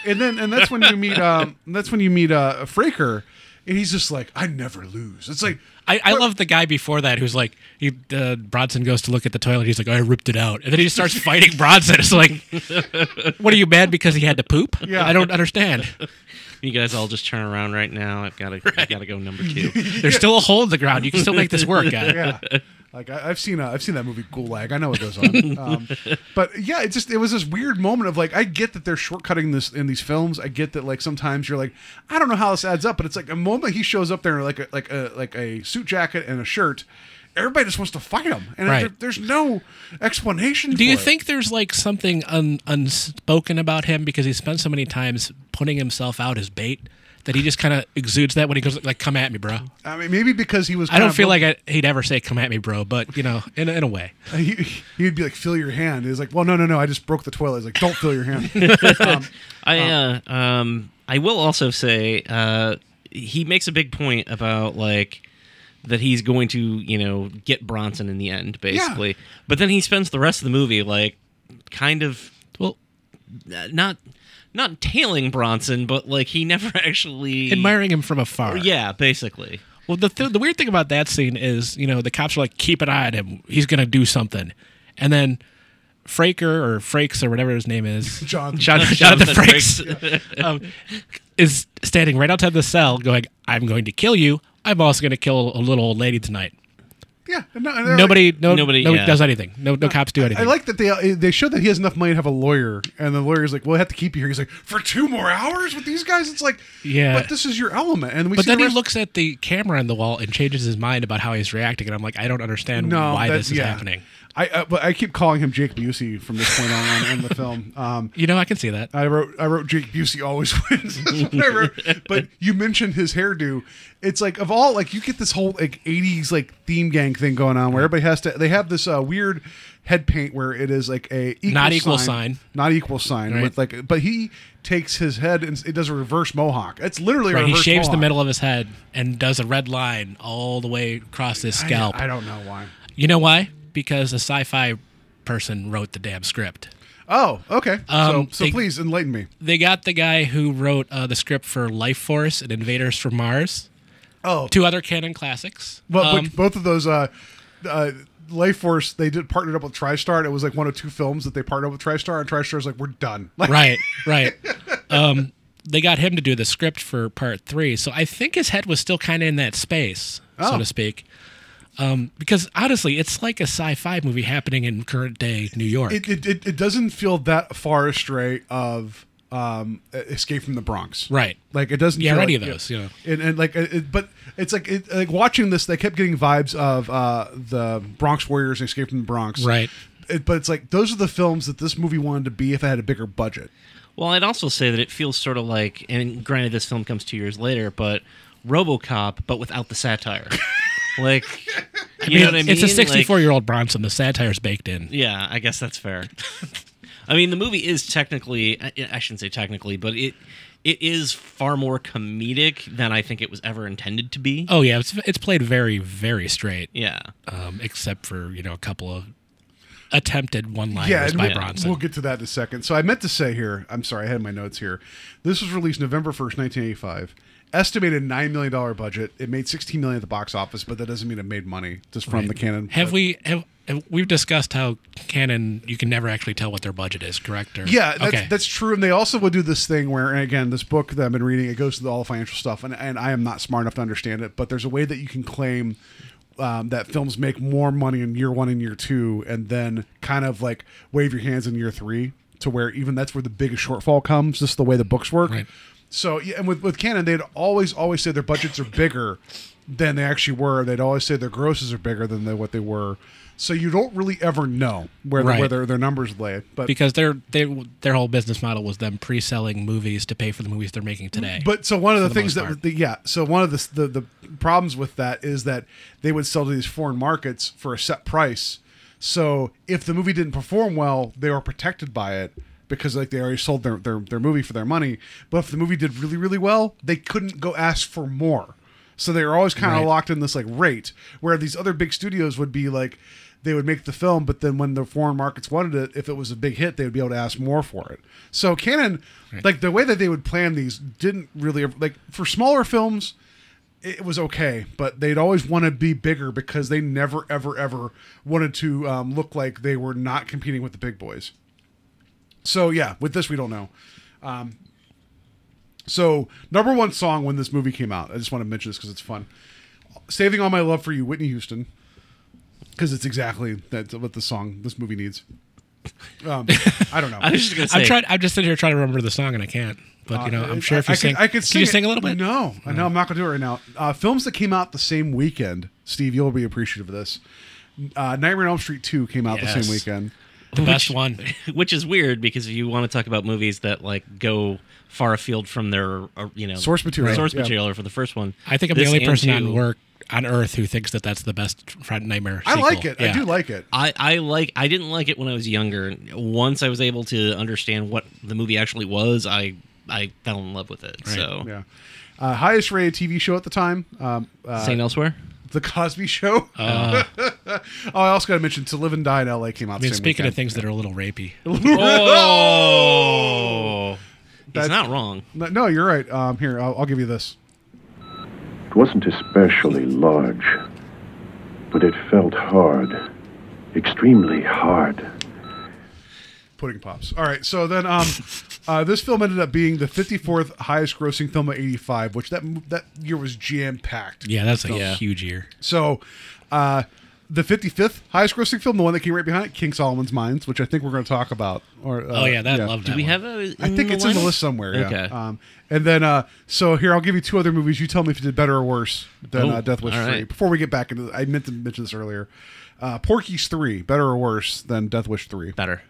and then and that's when you meet um that's when you meet uh Fraker, and he's just like I never lose. It's like I, I love the guy before that who's like, he, uh, Bronson goes to look at the toilet. He's like, I ripped it out. And then he just starts <laughs> fighting Bronson. It's like, what are you mad because he had to poop? Yeah. I don't understand. You guys all just turn around right now. I've got to, I've got to go number two. There's <laughs> still a hole in the ground. You can still make this work, guy. yeah. Like I, I've seen, uh, I've seen that movie Gulag. I know what goes on. <laughs> Um, but yeah, it just it was this weird moment of like I get that they're shortcutting this in these films. I get that like sometimes you're like I don't know how this adds up, but it's like a moment he shows up there in like a, like a like a suit jacket and a shirt. Everybody just wants to fight him, and Right. there- there's no explanation. Do you it. think there's like something un, unspoken about him because he spent so many times putting himself out as bait that he just kind of exudes that when he goes like, "Come at me, bro." I mean, maybe because he was. I don't feel of- like I, he'd ever say "Come at me, bro," but you know, in a, in a way. he, he'd be like, "Feel your hand." He's like, "Well, no, no, no. I just broke the toilet." He's like, "Don't feel your hand." <laughs> um, I uh, um I will also say uh he makes a big point about like that he's going to you know get Bronson in the end basically, but then he spends the rest of the movie like kind of Well, uh, not not tailing Bronson, but like he never <laughs> actually admiring him from afar. Yeah, basically. Well, the th- the weird thing about that scene is, you know, the cops are like, keep an eye on him. He's gonna do something, and then Fraker or Frakes or whatever his name is, <laughs> Jonathan. John, Jonathan Jonathan Frakes, <laughs> um, is standing right outside the cell, going, "I'm going to kill you. I'm also going to kill a little old lady tonight." Yeah, no- Nobody, like- no, Nobody, nobody yeah. does anything. No, no cops do anything. I anything. like that they uh, they showed that he has enough money to have a lawyer, and the lawyer's like, "We'll have to keep you here." He's like, "For two more hours with these guys?" It's like, Yeah. but this is your element." And we but then the he looks at the camera on the wall and changes his mind about how he's reacting, and I'm like, I don't understand no, why that- this is yeah. happening. I uh, but I keep calling him Jake Busey from this point on in the film. Um, You know, I can see that. I wrote I wrote Jake Busey always <laughs> wins. Wrote. But you mentioned his hairdo. it's like of all like you get this whole like 80s like theme gang thing going on where everybody has to they have this uh, weird head paint where it is like a equal Not equal sign. not equal sign Right. with like but he takes his head and it does a reverse mohawk it's literally a Right, he shaves the middle of his head and does a red line all the way across his I- scalp. I, don't know why You know why? Because a sci-fi person wrote the damn script. oh okay Um, so so they- please enlighten me They got the guy who wrote uh, the script for Lifeforce and Invaders from Mars. Oh. two other Cannon classics. Well, Um, but both of those, uh, uh, Lifeforce, they did partnered up with TriStar. And it was like one of two films that they partnered up with TriStar, and TriStar's like, we're done. <laughs> Like, right, right. <laughs> Um, they got him to do the script for part three, so I think his head was still kind of in that space, Oh. so to speak. Um, because honestly, it's like a sci-fi movie happening in current day New York. It, it, it, it doesn't feel that far astray of um, Escape from the Bronx. Right. Like it doesn't. Yeah, feel any like, of those, you know. And, and like, it, but it's like it, like watching this. They kept getting vibes of uh, the Bronx Warriors and Escape from the Bronx. Right. It, but it's like those are the films that this movie wanted to be if it had a bigger budget. Well, I'd also say that it feels sort of like, and granted, this film comes two years later, but RoboCop, but without the satire. <laughs> like, I <laughs> you mean, know what I mean? it's a Like- 64 year old Bronson. The satire's baked in. Yeah, I guess that's fair. I mean, the movie is technically, I I shouldn't say technically, but it it is far more comedic than I think it was ever intended to be. Oh yeah, it's it's played very very straight. Yeah. Um, except for you know a couple of attempted one liners yeah, by we'll, Bronson. we'll get to that in a second. So I meant to say here, I'm sorry, I had my notes here. This was released November 1st, 1985. Estimated $9 million budget. It made 16 million at the box office, but that doesn't mean it made money just from Right. the Cannon. Have we have, have we've discussed how Cannon you can never actually tell what their budget is, correct? Or, Yeah, that's, okay. that's true. And they also would do this thing where, and again, this book that I've been reading, it goes through all the financial stuff, and, and I am not smart enough to understand it, but there's a way that you can claim um, that films make more money in year one and year two, and then kind of like wave your hands in year three to where even that's where the biggest shortfall comes, just the way the books work. Right. So, yeah, and with, with Cannon, they'd always, always say their budgets are bigger than they actually were. They'd always say their grosses are bigger than they, what they were. So you don't really ever know where, the, Right. where their, their numbers lay. But because their their their whole business model was them pre-selling movies to pay for the movies they're making today. But so one of the, the things that the, yeah, so one of the, the the problems with that is that they would sell to these foreign markets for a set price. So if the movie didn't perform well, they were protected by it because like they already sold their their, their movie for their money. But if the movie did really really well, they couldn't go ask for more. So they were always kind of Right. locked in this like rate where these other big studios would be like they would make the film, but then when the foreign markets wanted it, if it was a big hit, they would be able to ask more for it. So Cannon, like the way that they would plan these, didn't really like for smaller films. It was okay, but they'd always want to be bigger because they never, ever, ever wanted to um, look like they were not competing with the big boys. So yeah, with this we don't know. Um, so number one song when this movie came out, I just want to mention this because it's fun. "Saving All My Love for You," Whitney Houston, because it's exactly that what the song this movie needs. Um, I don't know. <laughs> I was just gonna say, I'm trying. I'm just sitting here trying to remember the song and I can't. But you know, Uh, I'm sure if you I, sing, I could, I could can sing you it. sing a little bit? No, I know I'm not gonna do it right now. Uh, films that came out the same weekend, Steve, you'll be appreciative of this. Uh, Nightmare on Elm Street two came out the same weekend. The best one. <laughs> which is weird because if you want to talk about movies that like go far afield from their uh, you know Source material, source yeah. material for the first one. I think I'm the only person on work on Earth who thinks that that's the best Fright Nightmare. I like it. I do like it. I, I like I didn't like it when I was younger. Once I was able to understand what the movie actually was, I I fell in love with it. So Yeah. Uh, highest rated TV show at the time. Um, uh, St. Elsewhere. The Cosby Show. <laughs> Uh. oh, I also got to mention To Live and Die in L.A. came out. I mean, same speaking of things that are a little rapey, <laughs> Oh, he's That's- not wrong. No, no, you're right. Um, here, I'll, I'll give you this. It wasn't especially large, but it felt hard. Extremely hard. Pudding Pops. All right, so then um, uh, this film ended up being the 54th highest grossing film of 85, which that that year was jam packed. yeah, that's a huge year. So, uh, the 55th highest grossing film, the one that came right behind it, King Solomon's Mines, which I think we're going to talk about. Or uh, Oh, yeah, that- love Do that we one. have a? I think it's in the list somewhere. Yeah. Okay. Um, and then, uh, so here I'll give you two other movies. You tell me if you did better or worse than Oh, uh, Death Wish Three. right. Before we get back into, I meant to mention this earlier. Uh, Porky's Three, better or worse than Death Wish Three? Better.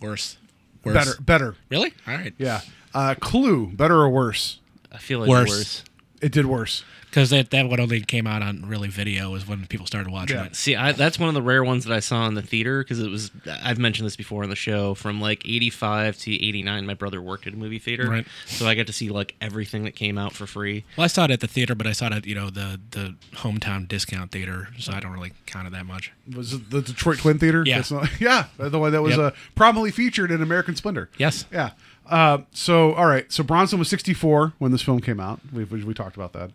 Worse. Worse. Better, better. Really? All right. Yeah. Uh, Clue, better or worse? I feel like Worse. worse. It did worse. because that that one only came out on really video is when people started watching it. See, I, that's one of the rare ones that I saw in the theater because it was. I've mentioned this before on the show. From like '85 to '89, my brother worked at a movie theater, Right. so I got to see like everything that came out for free. Well, I saw it at the theater, but I saw it at you know the the hometown discount theater, so I don't really count it that much. Was it the Detroit Twin Theater? Yeah. That's not- <laughs> yeah, the one that was Yep. uh, prominently featured in American Splendor. Yes. Yeah. Uh, so, all right. So Bronson was 64 when this film came out. We, we, we talked about that.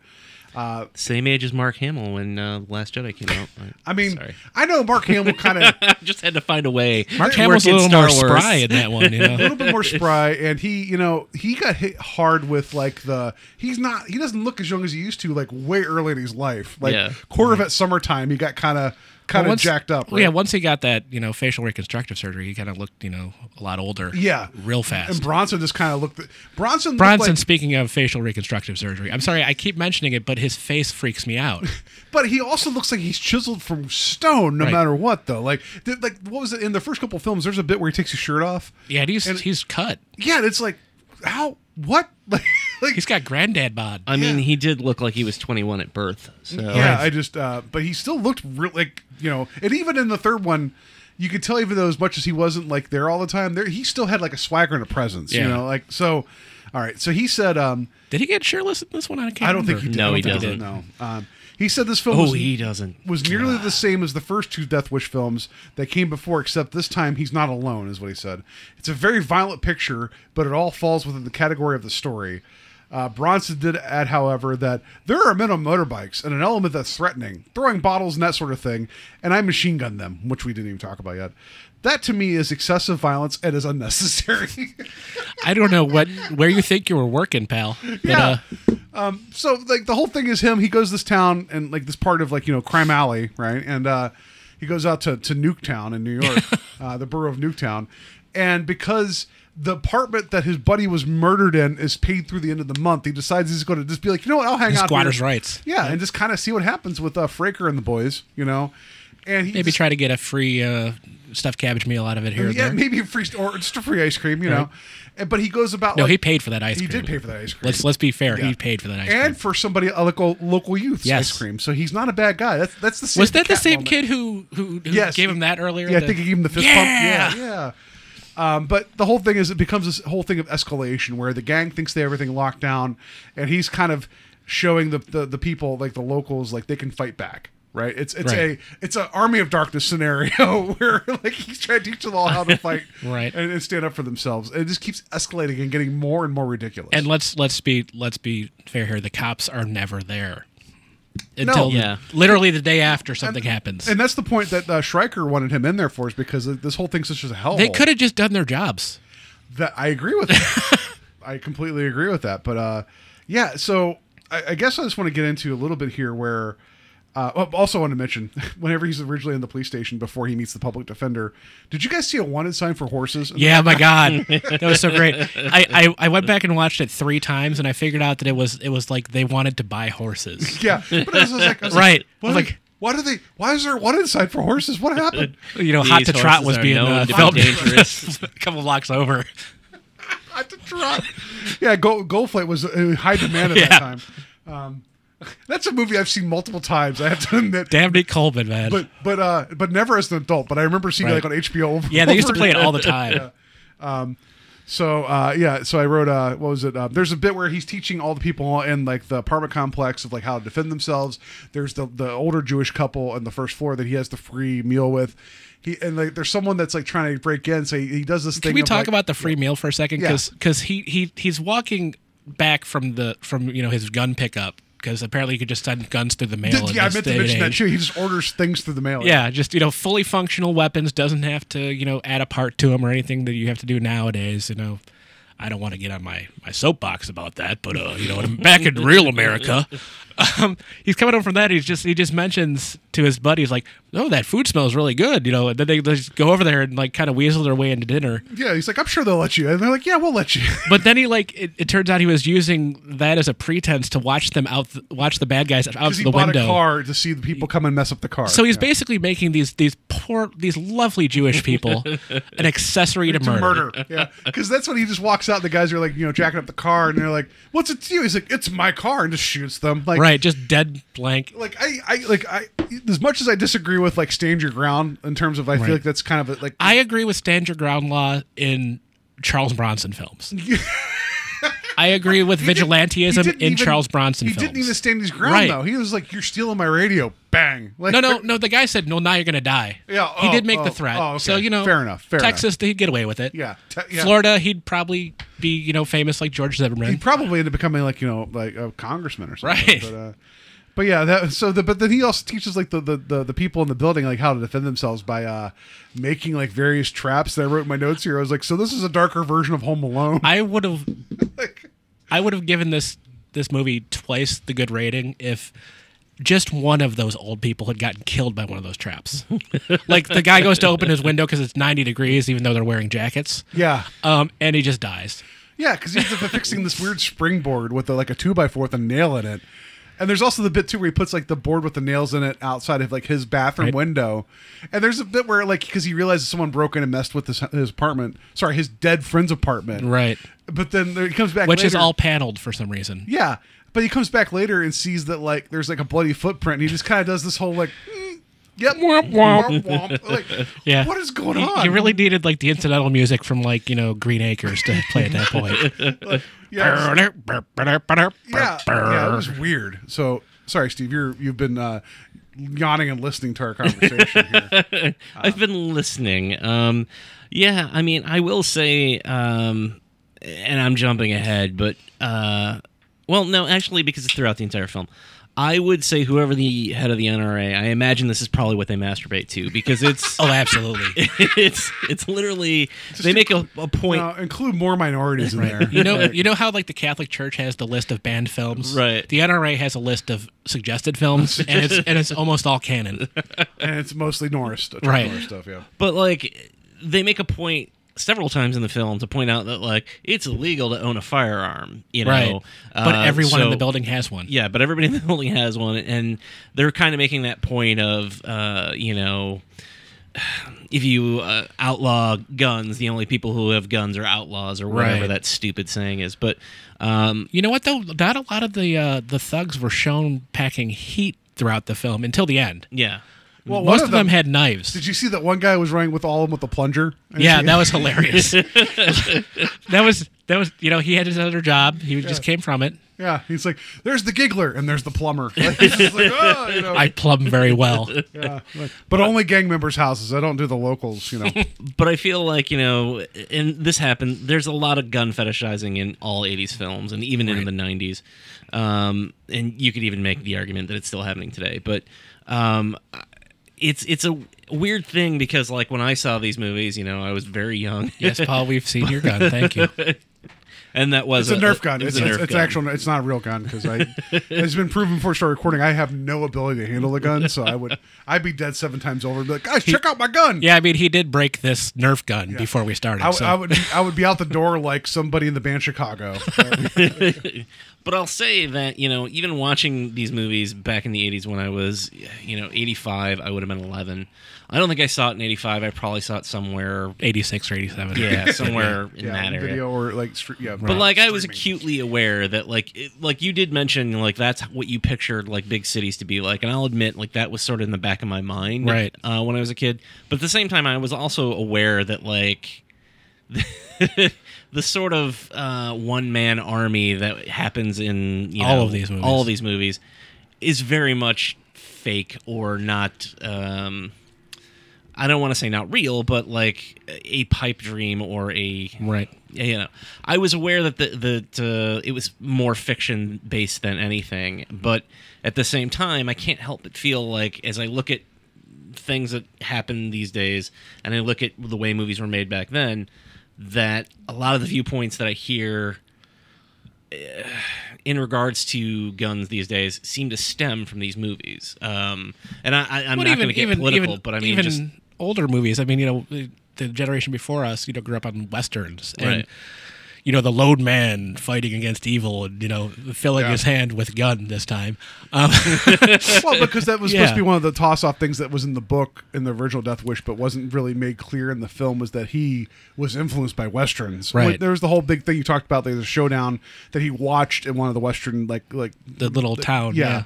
Uh, Same age as Mark Hamill when uh, Last Jedi came out. I mean, Sorry. I know Mark Hamill kind of <laughs> just had to find a way. Mark to Hamill's a in little more Wars. spry in that one, you <laughs> know. a little bit more spry, and he, you know, he got hit hard with like the. He's not. He doesn't look as young as he used to. Like way early in his life. Like Yeah. Corvette summertime, he got kind of kind of Well, jacked up. Right? Yeah, once he got that you know facial reconstructive surgery, he kind of looked you know a lot older. Yeah. real fast. And Bronson just kind of looked. Bronson. looked Bronson, like- speaking of facial reconstructive surgery, I'm sorry I keep mentioning it, but his face freaks me out. <laughs> But he also looks like he's chiseled from stone, no Right. matter what. Though, like, th- like what was it in the first couple films? There's a bit where he takes his shirt off. Yeah, and he's he's cut. Yeah, and it's like, how? What? <laughs> Like, like He's got granddad bod. I mean, he did look like he was 21 at birth. So yeah, I just. uh But he still looked real like you know, and even in the third one. You could tell, even though as much as he wasn't like there all the time, there he still had like a swagger and a presence. You Yeah. know, like so. All right, so he said, um Did he get shirtless in this one? I can't. I don't think remember. he did. No, I don't he think doesn't. No, um, he said this film. Oh, was, he doesn't. Was nearly the same as the first two Death Wish films that came before, except this time he's not alone, is what he said. It's a very violent picture, but it all falls within the category of the story. Uh, Bronson did add, however, that there are men on motorbikes and an element that's threatening, throwing bottles and that sort of thing, and I machine gun them, which we didn't even talk about yet. That to me is excessive violence and is unnecessary. <laughs> I don't know what where you think you were working, pal. But, Yeah. uh, um, so like the whole thing is him. He goes to this town and like this part of like you know Crime Alley, right? And uh, he goes out to to Nuketown in New York, <laughs> uh, the borough of Nuketown, and because the apartment that his buddy was murdered in is paid through the end of the month, he decides he's going to just be like, you know what, I'll hang out. Squatters' here. rights. Yeah, and just kind of see what happens with uh, Fraker and the boys, you know. And he maybe just- try to get a free uh, stuffed cabbage meal out of it here. yeah, there. maybe a free or just a free ice cream, you know. And, but he goes about. No, like- he paid for that ice He cream. He did pay for that ice cream. Let's let's be fair. Yeah. He paid for that ice and cream. And for somebody a local local youth Yes. ice cream. So he's not a bad guy. That's that's the same Was that the same moment. kid who who, who Yes. gave him that earlier? Yeah, I think he gave him the fist yeah! pump. Yeah, yeah. Um, but the whole thing is, it becomes this whole thing of escalation where the gang thinks they have everything locked down, and he's kind of showing the, the the people like the locals like they can fight back. Right? It's it's Right. a it's an army of darkness scenario <laughs> where like he's trying to teach them all how to <laughs> fight, Right. and, and stand up for themselves. And it just keeps escalating and getting more and more ridiculous. And let's let's be let's be fair here. The cops are never there No. until the- Yeah. literally the day after something happens. And that's the point that uh, Shriker wanted him in there for, is because this whole thing's such a hell. they could have just done their jobs. That I agree with. That. <laughs> I completely agree with that. But uh, yeah, so I, I guess I just want to get into a little bit here where. Uh, oh, also, want to mention <laughs> whenever he's originally in the police station before he meets the public defender. Did you guys see a wanted sign for horses? Yeah, my God, that was so great. I, I, I went back and watched it three times, and I figured out that it was it was like they wanted to buy horses. <laughs> yeah. But I was, like, I was Right. Like, I why, was like- why do they? Why is there a wanted sign for horses? What happened? <laughs> You know, These Hot to Trot was being known uh, to be filmed dangerous. a couple blocks over. Hot to trot. Yeah, Gold, Goldthwait was in high demand at Yeah. that time. Um, <laughs> that's a movie I've seen multiple times. I have to admit. Dabney Coleman, man. but but uh but never as an adult. But I remember seeing it like on HBO. Over, yeah, they used to play it all the time. <laughs> Um, so uh, yeah, so I wrote uh, what was it? Uh, there's a bit where he's teaching all the people in like the apartment complex of like how to defend themselves. There's the the older Jewish couple on the first floor that he has the free meal with. He and like there's someone that's like trying to break in. So he, he does this thing. Can we talk like- about the free meal for a second? Yeah. Because he, he he's walking back from the from you know his gun pickup because apparently you could just send guns through the mail. yeah, I meant to mention that too. He just orders things through the mail. Yeah, just you know, fully functional weapons doesn't have to you know add a part to them or anything that you have to do nowadays. You know, I don't want to get on my my soapbox about that, but uh, you know, back in real America, um, he's coming home from that. He's just he just mentions to his buddies like, "Oh, that food smells really good," you know. And then they, they just go over there and like kind of weasel their way into dinner. Yeah, he's like, I'm sure they'll let you. And they're like, Yeah, we'll let you. <laughs> But then he like it, it turns out he was using that as a pretense to watch them out, th- watch the bad guys out Because he the window. a car to see the people come and mess up the car. So he's Yeah. basically making these these poor, these lovely Jewish people <laughs> an accessory to, to murder. murder. Yeah, because that's when he just walks out. The guys are like, you know, jacking up the car, and they're like, "What's it to you?" He's like, "It's my car," and just shoots them. Like, right, just dead blank. Like I, I, like I. As much as I disagree with like stand your ground in terms of, I Right. feel like that's kind of a, like I agree with stand your ground law in Charles Bronson films. <laughs> I agree with He vigilantism in even- Charles Bronson He films. didn't even stand his ground Right. though. He was like, "You're stealing my radio." Bang. Like, no, no, no. The guy said, "No, now you're going to die." Yeah, he oh, did make oh, the threat. oh, okay. So you know, Fair enough, fair Texas, he'd get away with it. Yeah, te- yeah. Florida, he'd probably be you know famous like George Zimmerman. He probably ended up becoming like you know like a congressman or something. Right. But, uh, but yeah, that so the but then he also teaches like the, the the the people in the building like how to defend themselves by uh making like various traps that I wrote in my notes here. I was like, so this is a darker version of Home Alone. I would have, <laughs> I would have given this this movie twice the good rating if just one of those old people had gotten killed by one of those traps. <laughs> like the guy goes to open his window because it's 90 degrees, even though they're wearing jackets. Yeah. Um, and he just dies. Yeah, because he's fixing this weird springboard with a, like a two by four with a nail in it. And there's also the bit too where he puts like the board with the nails in it outside of like his bathroom Right. window. And there's a bit where like because he realizes someone broke in and messed with his, his apartment, sorry, his dead friend's apartment. Right. But then there, he comes back, Which is all paneled for some reason. Yeah, but he comes back later and sees that like there's like a bloody footprint. And he just kind of does this whole like, mm, yep, womp, womp, womp. Like, <laughs> Yeah. what is going on? He really needed like the incidental music from like, you know, Green Acres to play at that <laughs> point. yeah, yeah, yeah, it was weird. So sorry, Steve, you're you've been uh, yawning and listening to our conversation here. <laughs> I've been listening. Um, yeah, I mean, I will say, um, and I'm jumping ahead, but uh, well, no, actually, because it's throughout the entire film. I would say whoever the head of the NRA, I imagine this is probably what they masturbate to because it's <laughs> oh, absolutely. <laughs> it's it's literally they make a, a point. No, include more minorities in there. You know, you know how like the Catholic Church has the list of banned films, Right. The NRA has a list of suggested films, and it's and it's almost all Cannon. <laughs> and it's mostly Norris, Right. Norris stuff. Yeah, But like they make a point several times in the film to point out that like it's illegal to own a firearm, you know. Right. But Uh, everyone in the building has one. Yeah, but everybody in the <laughs> building has one, and they're kind of making that point of, uh, you know, <sighs> if you uh, outlaw guns, the only people who have guns are outlaws, or whatever Right. that stupid saying is. But um, You know what though? Not a lot of the uh, the thugs were shown packing heat throughout the film until the end. yeah, well, Most of them, had knives. Did you see that one guy was running with all of them with a plunger? Yeah, that was hilarious. <laughs> that was that was you know he had his other job. He just came from it. Yeah, he's like, there's the giggler and there's the plumber. <laughs> Like, like, "Oh," you know. I plumb very well. <laughs> yeah, like, but only gang members' houses. I don't do the locals. You know. but I feel like you know, and this happened. There's a lot of gun fetishizing in all '80s films, and even in the '90s. Um, and you could even make the argument that it's still happening today. But um, it's it's a weird thing because like when I saw these movies, you know, I was very young. Yes, Paul, we've seen your gun. Thank you. <laughs> and that was It's a Nerf gun. it was It's, a it's, Nerf it's gun. actual. It's not a real gun because I. <laughs> it's been proven before we start recording. I have no ability to handle the gun, so I would. I'd be dead seven times over. And be like, guys, check out my gun. Yeah, I mean he did break this Nerf gun before we started. I, w- so. I would. I would be out the door like somebody in the band Chicago. <laughs> But I'll say that you know, even watching these movies back in the '80s when I was, you know, 85, I would have been 11. I don't think I saw it in '85. I probably saw it somewhere 86 or 87. <laughs> Yeah, somewhere in yeah, that area. video or like str- yeah. But like I was acutely aware that like it, like you did mention like that's what you pictured like big cities to be like, and I'll admit like that was sort of in the back of my mind, Right. uh, when I was a kid. But at the same time, I was also aware that like <laughs> the sort of uh, one man army that happens in you All know, of these movies. all of these movies is very much fake or not. Um, I don't want to say not real, but like a pipe dream or a Right. you know, I was aware that the that uh, it was more fiction based than anything, but at the same time, I can't help but feel like as I look at things that happen these days, and I look at the way movies were made back then, that a lot of the viewpoints that I hear, eh, in regards to guns these days seem to stem from these movies. Um, and I, But not going to get political, but I mean, even just older movies. I mean, you know, the- the generation before us, you know, grew up on westerns, and Right. You know, the lone man fighting against evil, and you know, filling Yeah. his hand with gun this time. Um, <laughs> well, because that was supposed to be one of the toss-off things that was in the book in the original Death Wish, but wasn't really made clear in the film. Was that he was influenced by westerns? Right. Like, there was the whole big thing you talked about. There's a showdown that he watched in one of the western, like like the little town, yeah. yeah.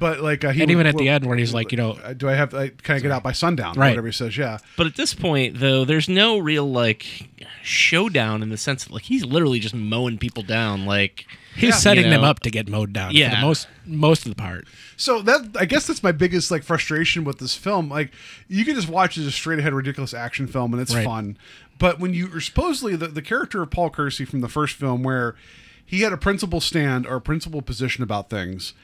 But like, uh, he And would- even at the end where he's like, you know, do I have? Like, can I get out by sundown? Or Right. Whatever he says. Yeah. But at this point, though, there's no real like showdown in the sense that like he's literally just mowing people down. Like he's you setting them know. up to get mowed down. for Yeah. the most most of the part. So that I guess that's my biggest like frustration with this film. Like you can just watch it as a straight ahead ridiculous action film and it's Right. fun. But when you are supposedly the, the character of Paul Kersey from the first film where he had a principal stand or a principal position about things.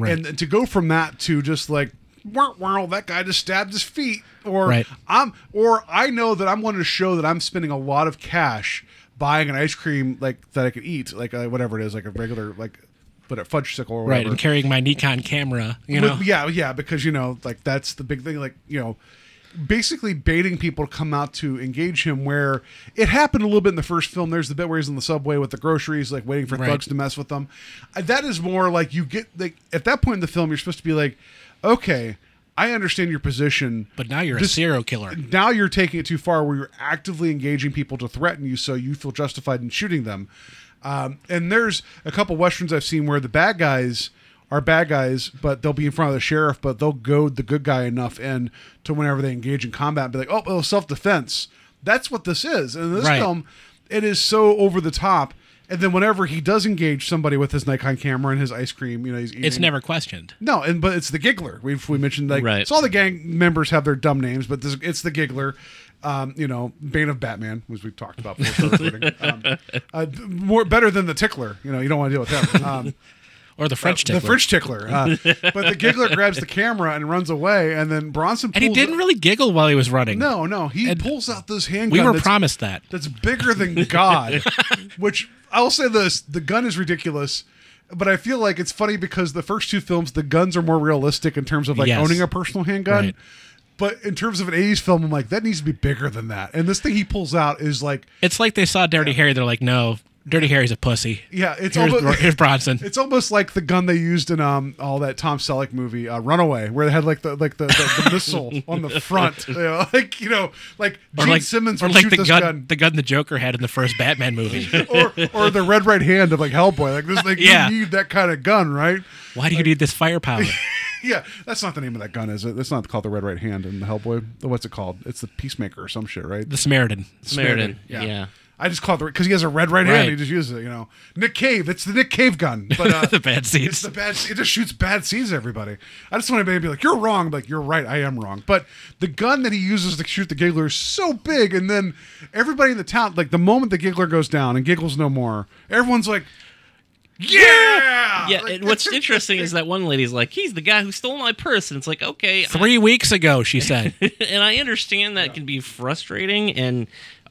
Right. And to go from that to just like wow, wow, that guy just stabbed his feet or Right. I'm or I know that I'm wanting to show that I'm spending a lot of cash buying an ice cream like that I could eat, like uh, whatever it is, like a regular like but a fudge sickle or whatever. Right, and carrying my Nikon camera, you know. yeah, yeah, because you know, like that's the big thing. Like you know, basically baiting people to come out to engage him. Where it happened a little bit in the first film. There's the bit where he's in the subway with the groceries, like waiting for Right. thugs to mess with them. That is more like you get like at that point in the film, you're supposed to be like, okay. I understand your position, But now you're a serial killer. now you're taking it too far where you're actively engaging people to threaten you so you feel justified in shooting them um, and there's a couple westerns i've seen where the bad guys are bad guys but they'll be in front of the sheriff but they'll goad the good guy enough and to whenever they engage in combat be like oh well, self-defense that's what this is and in this Right. film it is so over the top and then whenever he does engage somebody with his Nikon camera and his ice cream, you know, he's eating, It's never questioned. no, and but it's the giggler. We've we mentioned like Right. so all the gang members have their dumb names, but this, it's the giggler. Um, you know, Bane of Batman, as we've talked about before. um, <laughs> uh, more better than the tickler. You know, you don't want to deal with them. Um, Or the French tickler. the French tickler. Uh, <laughs> but the giggler grabs the camera and runs away, and then Bronson and he didn't really giggle while he was running. No, no, he And pulls out this handgun. We were promised that. that's bigger than God. <laughs> which I'll say this: the gun is ridiculous, but I feel like it's funny because the first two films, the guns are more realistic in terms of like Yes. owning a personal handgun. Right. But in terms of an '80s film, I'm like that needs to be bigger than that. And this thing he pulls out is like, It's like they saw Dirty Harry. They're like, no, Dirty Harry's a pussy. yeah, it's Here's, almost here's Bronson. <laughs> It's almost like the gun they used in um all that Tom Selleck movie, uh, Runaway, where they had like the like the, the, the <laughs> missile on the front. You know, <laughs> like you know, like Or Gene like, Simmons or would like shoot the this gun, gun. the gun the Joker had in the first Batman movie. or or the red right hand of like Hellboy. Like this, like Yeah. you need that kind of gun, right? Why do you need this firepower? Yeah, that's not the name of that gun, is it? That's not called the red right hand in the Hellboy. What's it called? It's the Peacemaker or some shit, right? The Samaritan. Samaritan. Yeah. I just call it the because he has a red right hand. Right. He just uses it, you know. Nick Cave. It's the Nick Cave gun, <laughs> but uh, The bad It's seeds. the bad. It just shoots bad seeds. Everybody. I just want to be like, you're wrong. Like you're right. I am wrong. But the gun that he uses to shoot the giggler is so big, and then everybody in the town, like the moment the giggler goes down and giggles no more, everyone's like, yeah, Yeah, Like, and <laughs> what's interesting is that one lady's like, "He's the guy who stole my purse," and it's like, okay, I- Three weeks ago, she said. <laughs> and I understand that can be frustrating and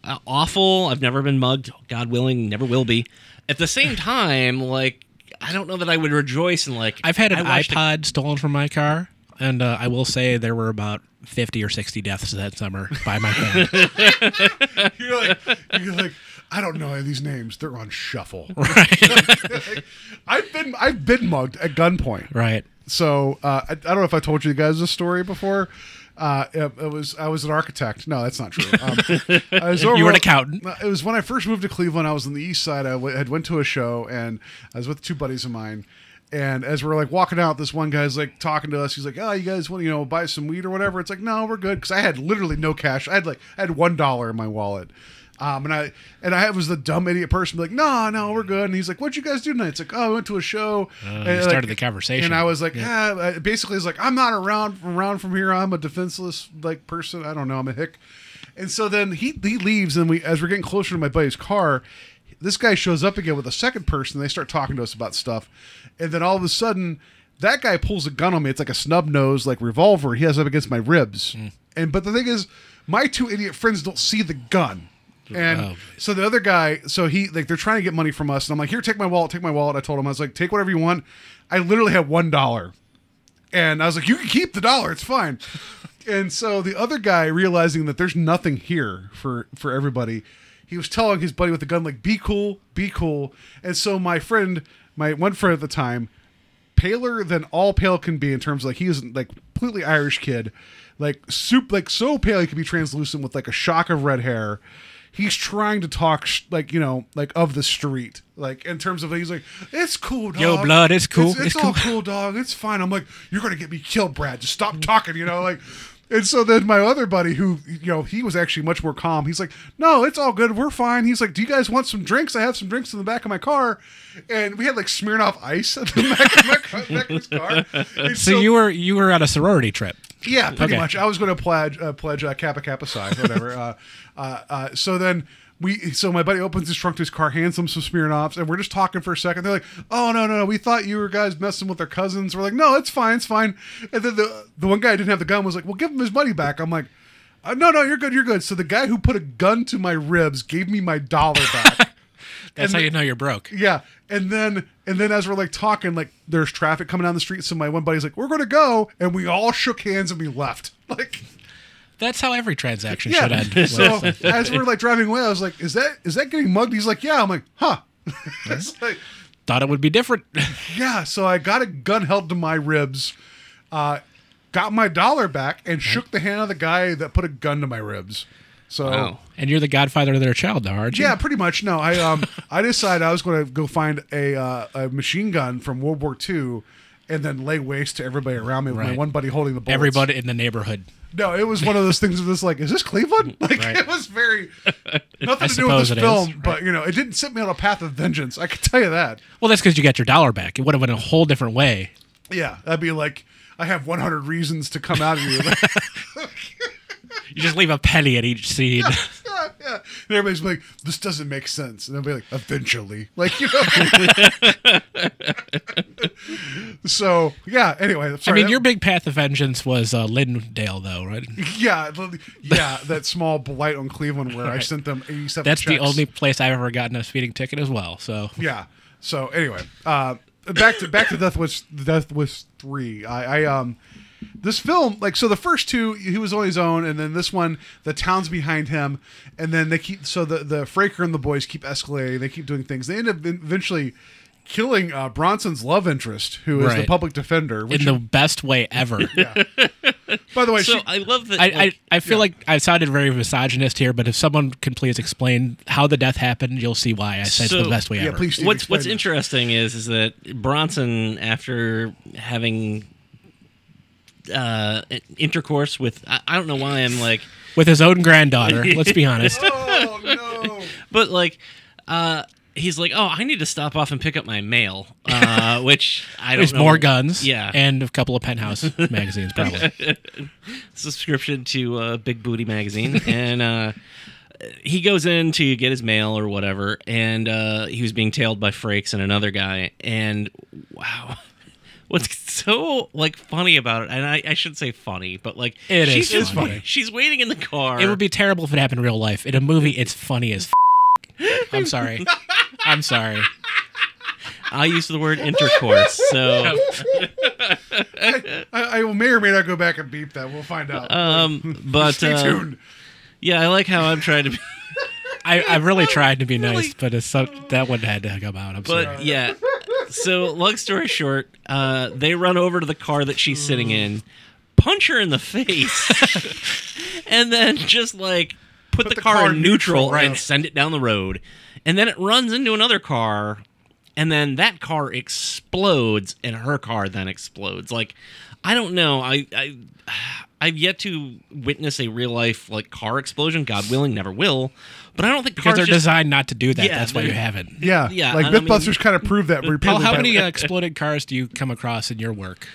uh, awful. I've never been mugged, God willing, never will be. At the same <sighs> time, like I don't know that I would rejoice in like I've had an I watched a- iPod stolen from my car, and uh, I will say there were about 50 or 60 deaths that summer by my hand. <laughs> <laughs> you're like, you're like, I don't know any of these names. They're on shuffle. <laughs> right. I've been I've been mugged at gunpoint. right. So uh, I, I don't know if I told you guys this story before. Uh, it, it was I was an architect. No, that's not true. Um, <laughs> I was over, You were an accountant. It was when I first moved to Cleveland. I was on the east side. I w- had went to a show and I was with two buddies of mine. And as we're like walking out, this one guy's like talking to us. He's like, "Oh, you guys want to you know buy some weed or whatever?" It's like, "No, we're good," because I had literally no cash. I had like I had one dollar in my wallet. Um, and I and I was the dumb idiot person, like, no, no, we're good. And he's like, what'd you guys do tonight? It's like, oh, I went to a show. and you like- started the conversation. And I was like, yeah. uh, basically, it's like, I'm not around around from here. I'm a defenseless like person. I don't know. I'm a hick. And so then he he leaves, and we as we're getting closer to my buddy's car, this guy shows up again with a second person. They start talking to us about stuff, and then all of a sudden, that guy pulls a gun on me. It's like a snub nose, like revolver. He has up against my ribs. And but the thing is, my two idiot friends don't see the gun. And Oh. so the other guy, so he like they're trying to get money from us, and I'm like, here, take my wallet, take my wallet. I told him I was like, take whatever you want. I literally had one dollar, and I was like, you can keep the dollar, it's fine. <laughs> and so the other guy, realizing that there's nothing here for for everybody, he was telling his buddy with the gun like, be cool, be cool. And so my friend, my one friend at the time, paler than all pale can be in terms of like he is like completely Irish kid, like soup like so pale he could be translucent with like a shock of red hair. He's trying to talk sh- like you know like of the street. Like in terms of he's like it's cool dog. Yo, blood, it's cool, it's, it's it's all cool." cool dog. It's fine. I'm like you're gonna get me killed Brad. Just stop talking you know like and so then my other buddy who you know he was actually much more calm. He's like no it's all good. We're fine. He's like do you guys want some drinks? I have some drinks in the back of my car. And we had like Smirnoff ice at the back of my car, back of his car. <laughs> And So, you were you were at a sorority trip. Yeah, pretty Okay. much. I was going to pledge uh, pledge uh, Kappa Kappa Psi, whatever. <laughs> uh, uh, uh, so then we, so my buddy opens his trunk to his car, hands him some Smirnoffs, and we're just talking for a second. They're like, "Oh no, no, no, we thought you were guys messing with their cousins." We're like, "No, it's fine, it's fine." And then the the one guy who didn't have the gun was like, "Well, give him his money back." I'm like. Uh, no, no, you're good. You're good. So the guy who put a gun to my ribs gave me my dollar back. That's And how you know you're broke. Yeah, and then and then as we're like talking, like there's traffic coming down the street. So my one buddy's like, "We're gonna go," and we all shook hands and we left. <laughs> Like, That's how every transaction should end. <laughs> So <laughs> as we're like driving away, I was like, "Is that is that getting mugged?" He's like, "Yeah." I'm like, "Huh." it's like, Thought it would be different. yeah. So I got a gun held to my ribs, uh, got my dollar back, and shook the hand of the guy that put a gun to my ribs. So. Wow. And you're the godfather of their child now, aren't you? Yeah, pretty much. No, I um <laughs> I decided I was going to go find a uh, a machine gun from World War II, and then lay waste to everybody around me with my one buddy holding the bullets. Everybody in the neighborhood. No, it was one of those things. Of this like, is this Cleveland? <laughs> Like Right. it was very <laughs> nothing to do with this suppose it is, film, right. but you know, it didn't set me on a path of vengeance. I can tell you that. Well, that's because you got your dollar back. It would have went a whole different way. Yeah, that'd be like I have 100 reasons to come out of you. You just leave a penny at each scene. yeah, yeah. And everybody's like, this doesn't make sense. And they'll be like, eventually. Like, you know. <laughs> so, yeah, anyway. I mean, that- your big path of vengeance was uh, Linndale, though, right? Yeah, yeah, that small blight on Cleveland where I sent them 87 That's the only place I've ever gotten a speeding ticket as well. So Yeah. So, anyway, uh, back to back to Death Wish Death Wish 3. I, I um this film like so the first two he was on his own and then this one the town's behind him and then they keep so the the Fraker and the boys keep escalating they keep doing things they end up eventually killing uh, Bronson's love interest who is the public defender which in the best way ever. <laughs> by the way So she, I love that. I, like, I, I feel yeah. like I sounded very misogynist here, but if someone can please explain how the death happened, you'll see why I said it's So- the best way yeah ever. please Steve, what's explain what's this. interesting is is that Bronson, after having uh, intercourse with, I, I don't know why I'm like, With his own granddaughter, <laughs> let's be honest. <laughs> oh no <laughs> but like, uh, he's like, oh, I need to stop off and pick up my mail, uh, which I don't There's know. more guns. Yeah. And a couple of penthouse magazines, probably. subscription to uh, Big Booty magazine, and uh, he goes in to get his mail or whatever, and uh, he was being tailed by Frakes and another guy, and wow. What's so like funny about it, and I, I should say funny, but like It is she's just funny. wa- She's waiting in the car. It would be terrible if it happened in real life. In a movie, it's funny as f- <laughs> I'm sorry. I'm sorry. <laughs> I use the word intercourse, so I, I will may or may not go back and beep that we'll find out um, <laughs> but stay uh, tuned yeah, I like how I'm trying to be. I, I really tried to be nice, Really? but it's so, that one had to come out. I'm But sorry. yeah. So long story short, uh, they run over to the car that she's sitting in, punch her in the face, <laughs> and then just like put, the, the car, car in in neutral, neutral, right. and send it down the road. And then it runs into another car, and then that car explodes, and her car then explodes. Like I don't know. I I <sighs> I've yet to witness a real life like car explosion. God willing, never will. But I don't think because cars they're just, designed not to do that. Yeah, That's why you haven't. yeah Yeah, like I mean- Mythbusters kind of proved that Paul, repeatedly how many uh, exploded cars do you come across in your work?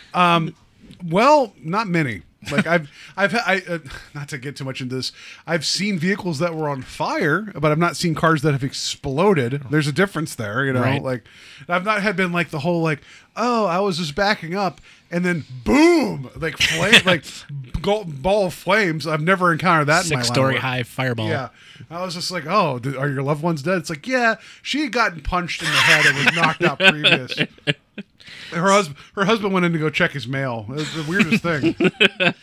Well, not many. Like I've, I've, I, uh, not to get too much into this. I've seen vehicles that were on fire, but I've not seen cars that have exploded. There's a difference there, you know. Right. Like I've not had been like the whole like, oh, I was just backing up, and then boom, like flame, <laughs> like gold ball of flames. I've never encountered that in my Six line story work. high fireball. Yeah. I was just like, oh, did, are your loved ones dead? It's like, yeah, she had gotten punched in the head and was knocked out previous. <laughs> Her husband, her husband went in to go check his mail. It was the weirdest thing.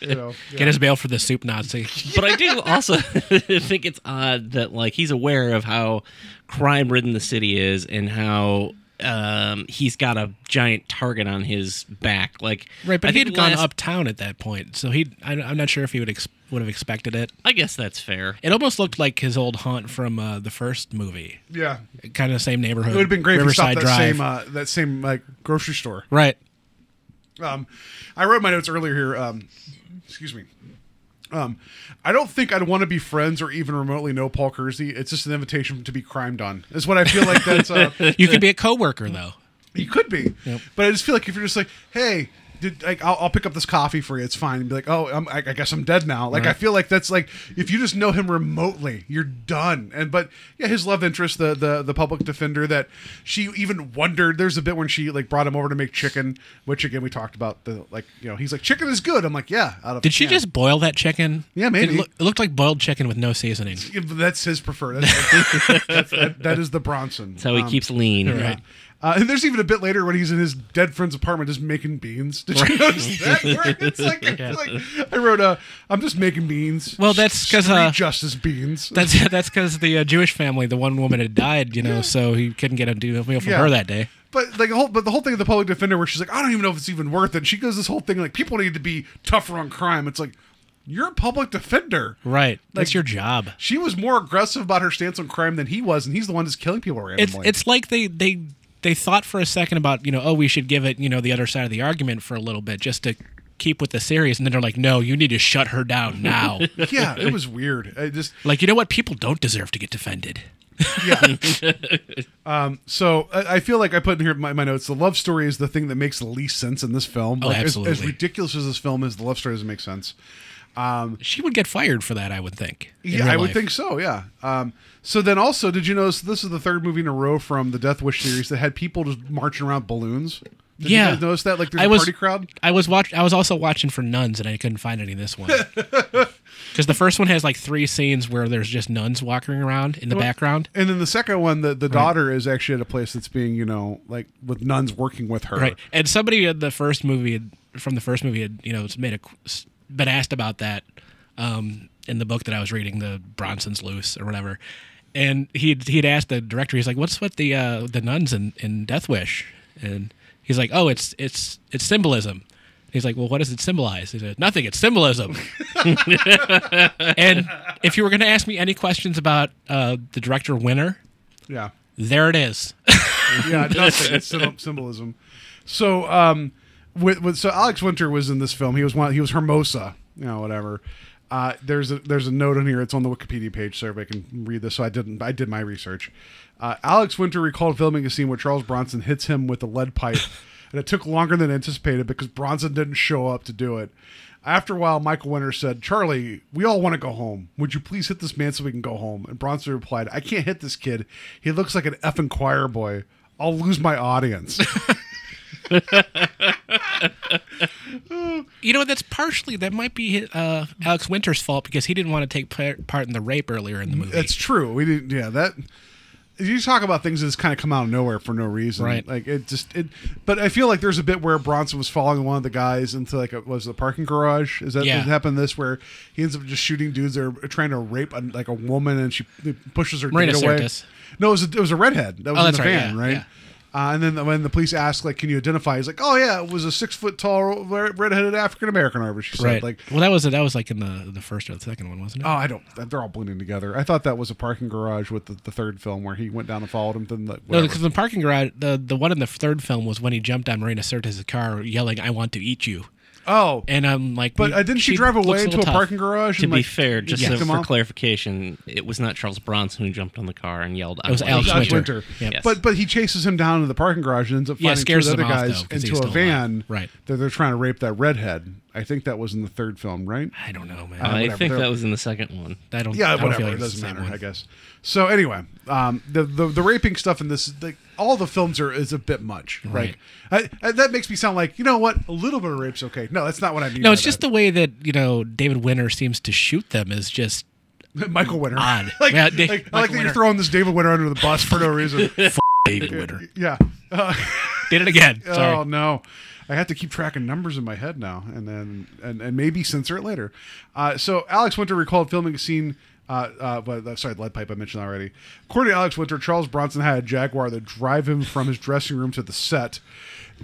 <laughs> You know, Get his bail for the soup Nazi. but I do also think it's odd that like he's aware of how crime ridden the city is and how um, he's got a giant target on his back. Like Right, but I he think had gone last- uptown at that point, so he. I, I'm not sure if he would ex- would have expected it. I guess that's fair. It almost looked like his old haunt from uh, the first movie. Yeah. kind of same neighborhood. It would have been great if he Riverside stopped that Drive. same uh, that same like grocery store. right. Um, I wrote my notes earlier here. Um, excuse me. Um, I don't think I'd want to be friends or even remotely know Paul Kersey. It's just an invitation to be crimed on. Is what I feel like. That's uh, <laughs> You could be a coworker though. you could be, but I just feel like if you're just like, hey. Did, like I'll, I'll pick up this coffee for you. It's fine. And be like, oh, I'm, I, I guess I'm dead now. Like I feel like that's like if you just know him remotely, you're done. And but yeah, his love interest, the the the public defender, that she even wondered. There's a bit when she like brought him over to make chicken, which again we talked about. The like you know he's like chicken is good. I'm like yeah. Out of Did she yeah. just boil that chicken? Yeah, maybe. It, loo- it looked like boiled chicken with no seasoning. Yeah, That's his preferred. That's, that's, that, that is the Bronson. That's how he Um, keeps lean. Yeah. Uh, and there's even a bit later when he's in his dead friend's apartment just making beans. Did you notice that? Where it's <laughs> like, Yeah. like I wrote, uh, I'm just making beans. Well, that's because uh, justice beans. <laughs> That's that's because the uh, Jewish family, the one woman had died, you know, so he couldn't get a deal from Yeah. her that day. But like the whole, but the whole thing of the public defender, where she's like, I don't even know if it's even worth it. She goes this whole thing like people need to be tougher on crime. It's like you're a public defender. Right, that's your job. She was more aggressive about her stance on crime than he was, and he's the one that's killing people It's it's like they they they thought for a second about you know oh we should give it you know the other side of the argument for a little bit just to keep with the series, and then they're like no you need to shut her down now. <laughs> yeah, it was weird. I just like you know what people don't deserve to get defended. yeah. <laughs> um, so I, I feel like I put in here my, my notes. The love story is the thing that makes the least sense in this film. Oh, Like, as- As, ridiculous as this film is, the love story doesn't make sense. Um, she would get fired for that, I would think. yeah, I would life. think so. Yeah. Um, so then also, did you notice this is the third movie in a row from the Death Wish series that had people just marching around balloons? Did yeah, you notice that? Like there's I a was, party crowd. I was watch. I was also watching for nuns, and I couldn't find any this one. <laughs> Because the first one has like three scenes where there's just nuns walking around in the Well, background. And then the second one, the, the daughter is actually at a place that's being, you know, like with nuns working with her. Right. And somebody in the first movie from the first movie had, you know, made a been asked about that um, in the book that I was reading, the Bronson's Loose or whatever. And he'd he'd asked the director, he's like, "What's with the uh, the nuns in, in Death Wish?" And he's like, "Oh, it's it's it's symbolism." He's like, "Well, what does it symbolize?" He said, "Nothing. It's symbolism." <laughs> and if you were going to ask me any questions about uh, the director Winner, Yeah. there it is. yeah, nothing. It's symbolism. So, um, with, with so Alex Winter was in this film. He was one. He was Hermosa. You know, whatever. Uh, there's a there's a note on here. It's on the Wikipedia page, so everybody can read this. So I didn't. I did my research. Uh, Alex Winter recalled filming a scene where Charles Bronson hits him with a lead pipe, <laughs> and it took longer than anticipated because Bronson didn't show up to do it. After a while, Michael Winter said, "Charlie, we all want to go home. Would you please hit this man so we can go home?" And Bronson replied, "I can't hit this kid. He looks like an effing choir boy. I'll lose my audience." <laughs> You know, that's partially that might be uh, Alex Winter's fault because he didn't want to take part in the rape earlier in the movie. That's true. We didn't. Yeah, that. You talk about things that just kind of come out of nowhere for no reason, Right. Like it just it. But I feel like there's a bit where Bronson was following one of the guys into like a was it a parking garage. Is that Yeah. happened? This where he ends up just shooting dudes that are trying to rape a, like a woman and she pushes her Marina date away. No, it was a, it was a redhead that was Oh, in that's the right, van, yeah, right? yeah. Uh, and then when the police ask, like, "Can you identify?" He's like, "Oh yeah, it was a six foot tall redheaded African American." Whatever she said. right. Like, well, that was that was like in the the first or the second one, wasn't it? Oh, I don't. They're all blending together. I thought that was a parking garage with the, the third film where he went down and followed him. Then the, no, because the parking garage, the the one in the third film was when he jumped on Marina Sirtis' car, yelling, "I want to eat you." Oh, And I'm like, but uh, didn't she, drive away a into a little tough. parking garage? To and, be like, fair, just kicked so for clarification, it was not Charles Bronson who jumped on the car and yelled. It was "I Alex Winter. you." Winter. Yep. Yes. But but he chases him down to the parking garage and ends up Yeah, two the him other guys though, 'cause he's into a van. alive. Right. That they're trying to rape that redhead. I think that was in the third film, right? I don't know, man. Uh, I think They're- that was in the second one. I don't. yeah, I don't whatever. feel like it doesn't matter, one. I guess. So anyway, um, the, the the raping stuff in this, the, all the films are is a bit much. Right. Like I, I, that makes me sound like you know what, a little bit of rape's okay. No, that's not what I mean. No, it's just that. the way that you know David Winter seems to shoot them is just <laughs> Michael Winter. odd. <laughs> like, Yeah, like, Dave- I like Michael that you're throwing this David Winter under the bus for no reason. <laughs> David Winter. yeah. Uh, Did it again. Sorry. Oh no. I have to keep track of numbers in my head now, and then and, and maybe censor it later. Uh, so Alex Winter recalled filming a scene. Uh, uh, but uh, sorry, lead pipe I mentioned already. According to Alex Winter, Charles Bronson had a Jaguar that drive him from his dressing room to the set,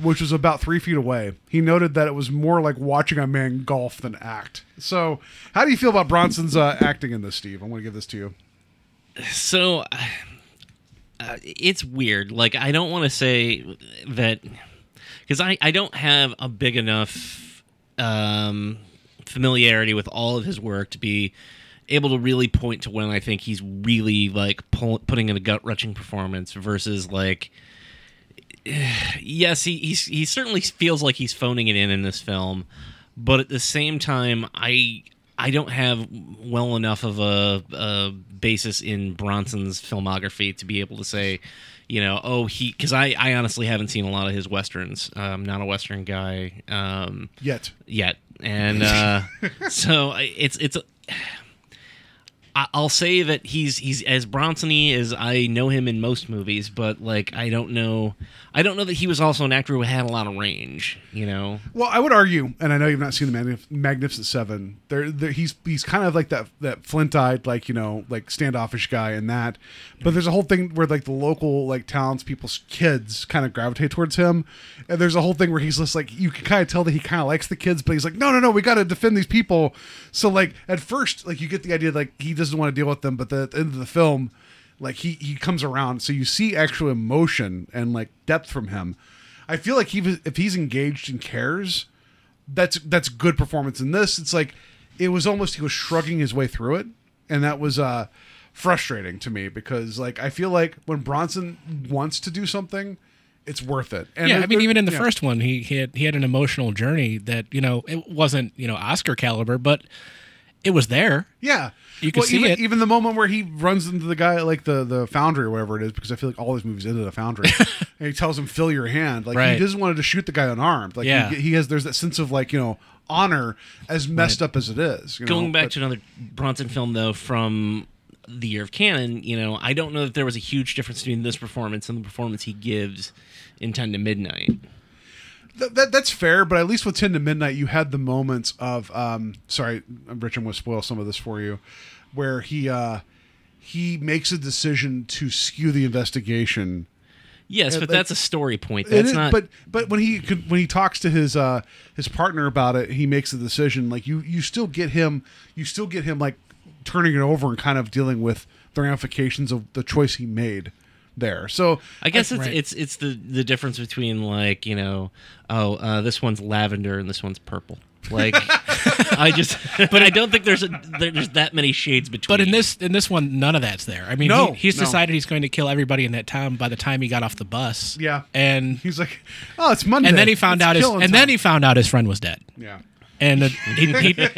which was about three feet away. He noted that it was more like watching a man golf than act. So, how do you feel about Bronson's uh, acting in this, Steve? I'm going to give this to you. So uh, it's weird. Like I don't want to say that because I I don't have a big enough um, familiarity with all of his work to be able to really point to when I think he's really like pull, putting in a gut wrenching performance versus like. <sighs> Yes, he he's, he certainly feels like he's phoning it in in this film, but at the same time, I I don't have well enough of a, a basis in Bronson's filmography to be able to say, you know, oh he because I I honestly haven't seen a lot of his westerns. I'm not a western guy um, Yet. yet, and uh, <laughs> so I- it's it's. I'll say that he's he's as Bronsony as I know him in most movies, but like I don't know, I don't know that he was also an actor who had a lot of range. You know, Well, I would argue, and I know you've not seen the Magnif- Magnificent Seven. There, he's he's kind of like that that flint-eyed, like you know, like standoffish guy in that. But there's a whole thing where like the local like townspeople's kids kind of gravitate towards him, and there's a whole thing where he's just like you can kind of tell that he kind of likes the kids, but he's like, no, no, no, we got to defend these people. So like at first, like you get the idea like he doesn't want to deal with them, but the, at the end of the film, like he he comes around, so you see actual emotion and like depth from him. I feel like he was- if he's engaged and cares, that's that's good performance. In this, it's like it was almost he was shrugging his way through it, and that was uh frustrating to me because like I feel like when Bronson wants to do something, it's worth it. And yeah, I mean, even in the yeah. first one, he, he had he had an emotional journey that you know it wasn't you know Oscar caliber, but it was there. Yeah. You could well, see even, it. even the moment where he runs into the guy at like the, the foundry or whatever it is, because I feel like all these movies at a foundry, <laughs> and he tells him fill your hand. Like Right. he doesn't want to shoot the guy unarmed. Like Yeah. he, he has there's that sense of like you know honor as messed up as it is. You going know? back But- to another Bronson film though from the year of Cannon, you know, I don't know that there was a huge difference between this performance and the performance he gives in Ten to Midnight. Th- that that's fair, but at least with Ten to Midnight, you had the moments of um. Sorry, Rich, I'm going to spoil some of this for you, where he uh he makes a decision to skew the investigation. Yes, Uh, but like- that's a story point. That's is- not. But but when he could- when he talks to his uh his partner about it, he makes a decision. Like you you still get him you still get him like turning it over and kind of dealing with the ramifications of the choice he made there. So I guess I- it's it's it's the the difference between like you know oh uh, this one's lavender and this one's purple. Like <laughs> I just <laughs> but I don't think there's a, there's that many shades between. But in this in this one, none of that's there. I mean, No, he, he's no. decided he's going to kill everybody in that town by the time he got off the bus. Yeah. and he's like, oh, it's Monday. and then he found It's out his killing and then he found out his friend was dead. Yeah. And uh, <laughs> he, he,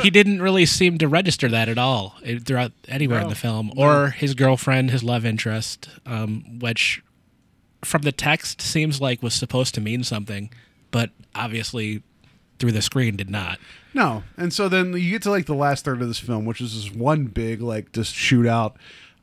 he didn't really seem to register that at all uh, throughout anywhere in the film, or his girlfriend, his love interest, um, which from the text seems like was supposed to mean something, but obviously through the screen did not. No, and so then you get to like the last third of this film, which is this one big like just shootout.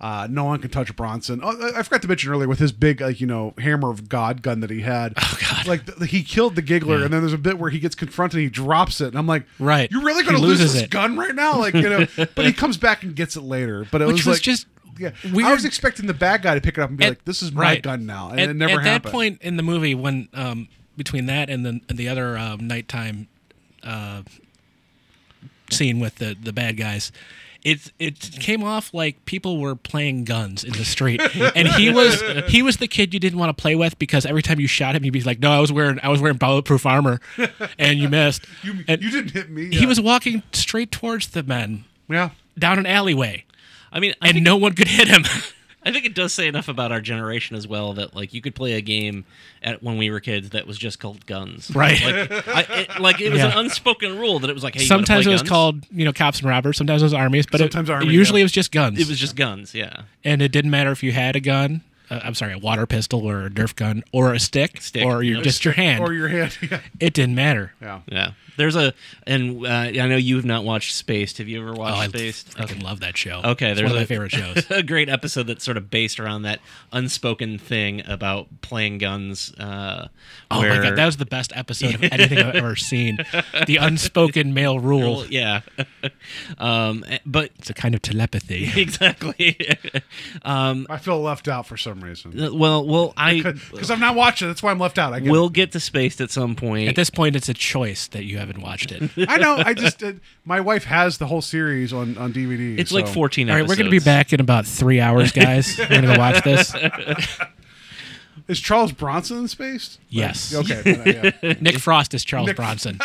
Uh, no one can touch Bronson. Oh, I- I forgot to mention earlier with his big like you know hammer of God gun that he had. <laughs> Oh God! Like the, he killed the giggler, Yeah. and then there's a bit where he gets confronted, and he drops it, and I'm like, Right. You're really going to lose this it. gun right now, like you know? <laughs> but he comes back and gets it later. But it Which was, was like, just yeah. I was expecting the bad guy to pick it up and be At- like, "This is my right. gun now," and at, it never at happened. that point in the movie, when um, between that and the and the other um, nighttime uh, scene with the the bad guys, it it came off like people were playing guns in the street, <laughs> and he was he was the kid you didn't want to play with because every time you shot him, he'd be like, "No, I was wearing I was wearing bulletproof armor, and you missed." <laughs> you, and you didn't hit me. he yeah. was walking straight towards the men yeah. down an alleyway, I mean, I and think, no one could hit him. <laughs> I think it does say enough about our generation as well that like you could play a game at when we were kids that was just called Guns. Right. Like, I, it, like it was Yeah. an unspoken rule that it was like, hey, you wanna sometimes it was guns? called you know cops and robbers. Sometimes it was armies, but Sometimes it, army, usually yeah. it was just guns. It was just guns. Yeah. and it didn't matter if you had a gun. Uh, I'm sorry, a water pistol or a Nerf gun or a stick, Stick, or your, yep. just your hand. or your hand. <laughs> Yeah. it didn't matter. yeah. Yeah. There's a and uh, I know you have not watched Spaced. Have you ever Oh, watched I Spaced? freaking love that show. Okay, it's there's one of a, my favorite shows. <laughs> a great episode that's sort of based around that unspoken thing about playing guns. Uh, Oh where, my god, that was the best episode of <laughs> anything I've ever seen. The unspoken male rule. Yeah. <laughs> um, eh, but It's a kind of telepathy. exactly. um, I feel left out for some reason. uh, well, well, I Because I'm not watching. That's why I'm left out. I get will get to Spaced at some point. At this point, it's a choice that you haven't watched it. <laughs> I know. I just uh, my wife has the whole series on on DVD. it's like so- 14 All right, episodes. we're going to be back in about three hours, <laughs> guys. we're going to go watch this. <laughs> Is Charles Bronson in space? Yes. Okay. then, yeah. Nick Frost is Charles Nick- Bronson.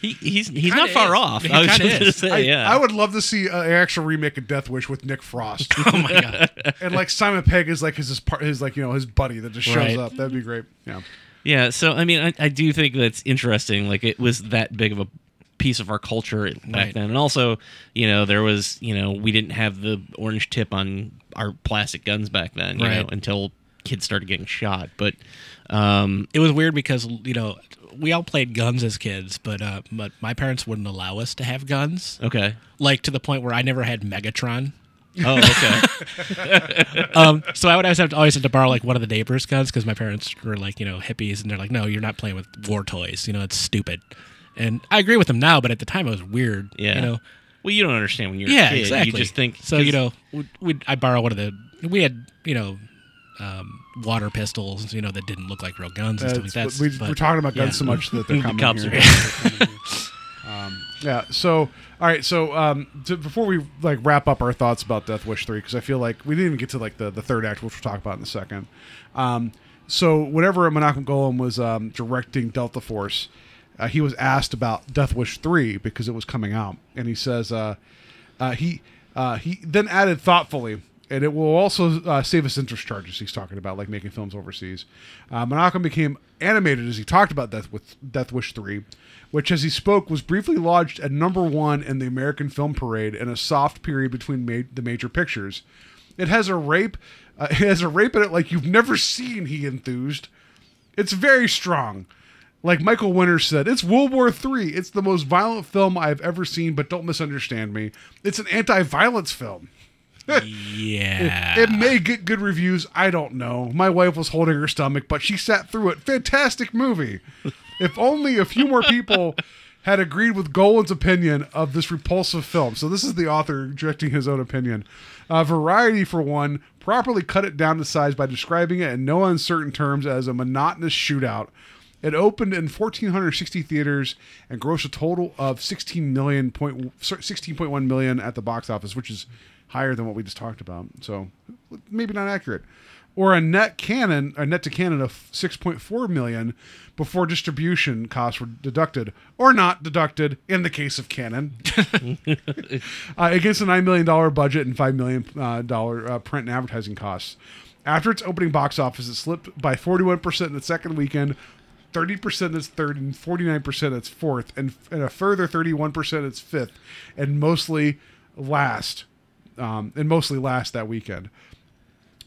He, he's he's not far is. off. He I was just gonna is. say, I, yeah. I would love to see uh, an actual remake of Death Wish with Nick Frost, Oh my god. and like Simon Pegg is like his his, part, his like you know his buddy that just shows Right. up. That'd be great. Yeah. Yeah, so I mean, I, I do think that's interesting. Like, it was that big of a piece of our culture back Right. then, and also, you know, there was, you know, we didn't have the orange tip on our plastic guns back then, you know, Right. until kids started getting shot. But, um, It was weird because you know we all played guns as kids, but uh, but my parents wouldn't allow us to have guns. okay, Like to the point where I never had Megatron. <laughs> oh, okay, <laughs> Um, so I would always have to, always have to borrow like one of the neighbors' guns because my parents were like you know hippies and they're like, no, you're not playing with war toys. You know, it's stupid. And I agree with them now, but at the time it was weird. yeah. You know. well, you don't understand when you're yeah, a kid. exactly. You just think so. You know, we we'd, I borrow one of the. We had you know. Um, water pistols, you know, that didn't look like real guns and stuff like that. We, we're talking about guns yeah. so much that they're <laughs> The coming cops here. are- um, yeah. So all right. So um, to, before we like wrap up our thoughts about Death Wish three, because I feel like we didn't even get to like the the third act, which we'll talk about in a second. Um, so whenever Menachem Golan was um, directing Delta Force, uh, he was asked about Death Wish three because it was coming out, and he says uh, uh, he uh, he then added thoughtfully. And it will also uh, save us interest charges. He's talking about like making films overseas. Uh, Menachem became animated as he talked about Death with Death Wish three, which, as he spoke, was briefly lodged at number one in the American Film Parade in a soft period between ma- the major pictures. It has a rape. Uh, <laughs> it has a rape in it like you've never seen. He enthused. It's very strong. Like Michael Winters said, it's World War III. It's the most violent film I've ever seen, but don't misunderstand me. It's an anti-violence film. Yeah. <laughs> It may get good reviews. I don't know. My wife was holding her stomach, but she sat through it. Fantastic movie. If only a few more people <laughs> had agreed with Golan's opinion of this repulsive film. So this is the author directing his own opinion. Uh, Variety, for one, properly cut it down to size by describing it in no uncertain terms as a monotonous shootout. It opened in 1,460 theaters and grossed a total of 16 million point, 16.1 million at the box office, which is higher than what we just talked about. So maybe not accurate. Or a net Cannon, a net to Cannon of 6.4 million before distribution costs were deducted, or not deducted in the case of Cannon, <laughs> uh, against a nine million dollar budget and $5 million uh, print and advertising costs. After its opening box office, it slipped by 41 percent in the second weekend, 30 percent in its third, and 49 percent in its fourth, and, and a further 31 percent in its fifth, and mostly last, um, and mostly last that weekend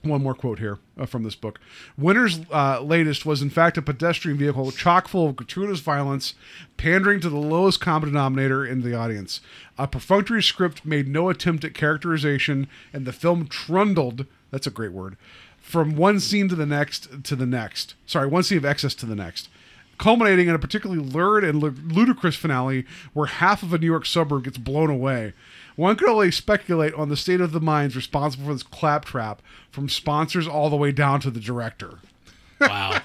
one more quote here uh, from this book. Winter's uh, latest was, in fact, a pedestrian vehicle chock full of gratuitous violence, pandering to the lowest common denominator in the audience. A perfunctory script made no attempt at characterization, and the film trundled that's a great word from one scene to the next to the next. Sorry, one scene of excess to the next. Culminating in a particularly lurid and ludicrous finale where half of a New York suburb gets blown away. One could only speculate on the state of the minds responsible for this claptrap, from sponsors all the way down to the director. Wow.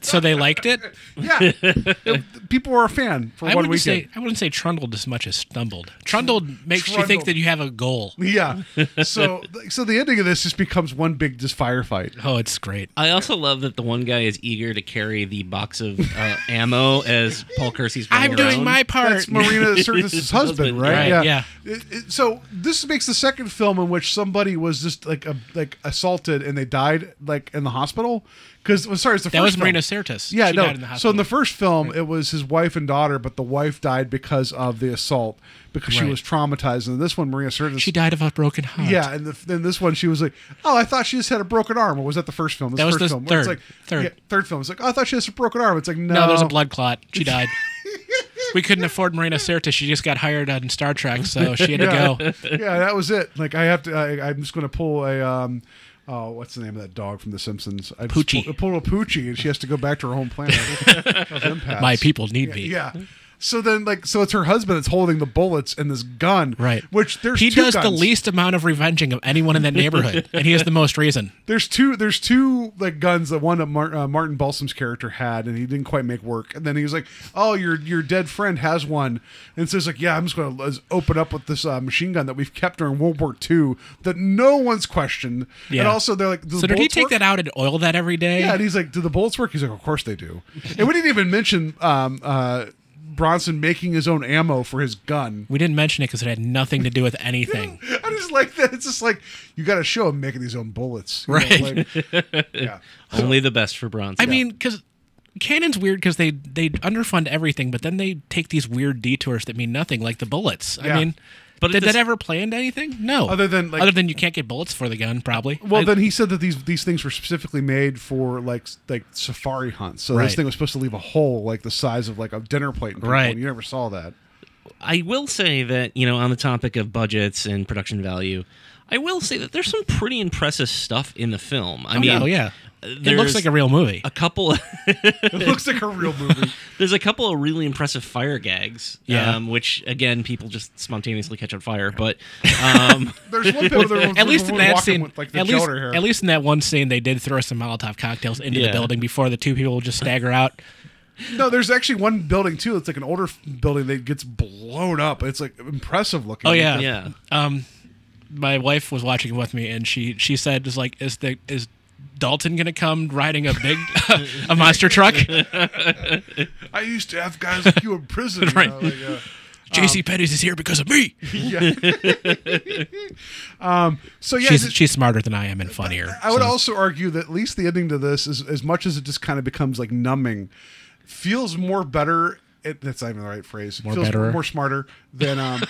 so they liked it. Yeah, It- people were a fan for I one wouldn't weekend. say I wouldn't say trundled as much as stumbled. Trundled makes you think that you have a goal. Yeah, <laughs> so so the ending of this just becomes one big just firefight. Oh, it's great. I also love that the one guy is eager to carry the box of uh, ammo as Paul Kersey's I'm doing my part. That's Marina Sirtis' <laughs> husband, right? Right, yeah. It, it, so this makes the second film in which somebody was just like a, like assaulted and they died like in the hospital. Because sorry, it's the That first was film. Marina Sirtis. Yeah, She no. died in the so in the hospital. first film, it was his wife and daughter, but the wife died because of the assault because she Right. was traumatized. And this one, Marina Sirtis, She died of a broken heart. Yeah, and the, then this one, she was like, "Oh, I thought she just had a broken arm." Or was that the first film? This That was first the film. where It's third. like, Third. yeah, third film. It's like, "Oh, I thought she has a broken arm." It's like, no, No, there's a blood clot. She died. <laughs> we couldn't afford Marina Sirtis. She just got hired on Star Trek, so she had to go. <laughs> yeah, that was it. Like I have to. I, I'm just going to pull a. Um, oh, what's the name of that dog from The Simpsons? I Poochie. Pull, pull a Poochie, and she has to go back to her home planet. <laughs> My people need yeah, me. Yeah. So then, like, so it's her husband that's holding the bullets and this gun, Right. Which there's he does the least amount of revenging of anyone in that neighborhood, <laughs> and he has the most reason. There's two. There's two like guns. The one that Mar- uh, Martin Balsam's character had, and he didn't quite make work. And then he was like, "Oh, your your dead friend has one," and says like, "Yeah, I'm just going to open up with this uh, machine gun that we've kept during World War II that no one's questioned." And also, they're like, "Do So did he take work?" that out and oil that every day? Yeah, and he's like, "Do the bullets work?" He's like, "Of course they do." and we didn't even mention um, uh, Bronson making his own ammo for his gun. We didn't mention it because it had nothing to do with anything. <laughs> I just like that. It's just like you got to show him making his own bullets, you know, Right. like- <laughs> yeah. Only the best for Bronson. I mean, because Cannon's weird because they they underfund everything, but then they take these weird detours that mean nothing, like the bullets. Yeah. I mean, But but did that ever play into anything? No. Other than, like- other than you can't get bullets for the gun, probably. Well, I- then he said that these these things were specifically made for like like safari hunts. So Right. this thing was supposed to leave a hole like the size of like a dinner plate. In people, Right. And you never saw that. I will say that you know on the topic of budgets and production value, I will say that there's some pretty impressive stuff in the film. I Oh, mean, yeah, oh, yeah. It looks like a real movie. A couple. <laughs> <laughs> It looks like a real movie. There's a couple of really impressive fire gags, Yeah. um, which again people just spontaneously catch on fire. But <laughs> um, There's one bit where there was at least in that scene, with like at least, at least in that one scene, they did throw some Molotov cocktails into Yeah. the building before the two people just stagger out. no, there's actually one building too. It's like an older building that gets blown up. It's like impressive looking. Oh yeah, Yeah. Um, my wife was watching with me, and she she said, "Is like, is the is Dalton gonna come riding a big <laughs> a monster truck?" <laughs> I used to have guys like you in prison. you <laughs> Right. know, like, uh, J.C. Penney's is here because of me. yeah. um. So yeah, she's she's smarter than I am and funnier. I would so- also argue that at least the ending to this is as much as it just kind of becomes like numbing, feels more better. It, that's not even the right phrase. More feels betterer? more smarter than um,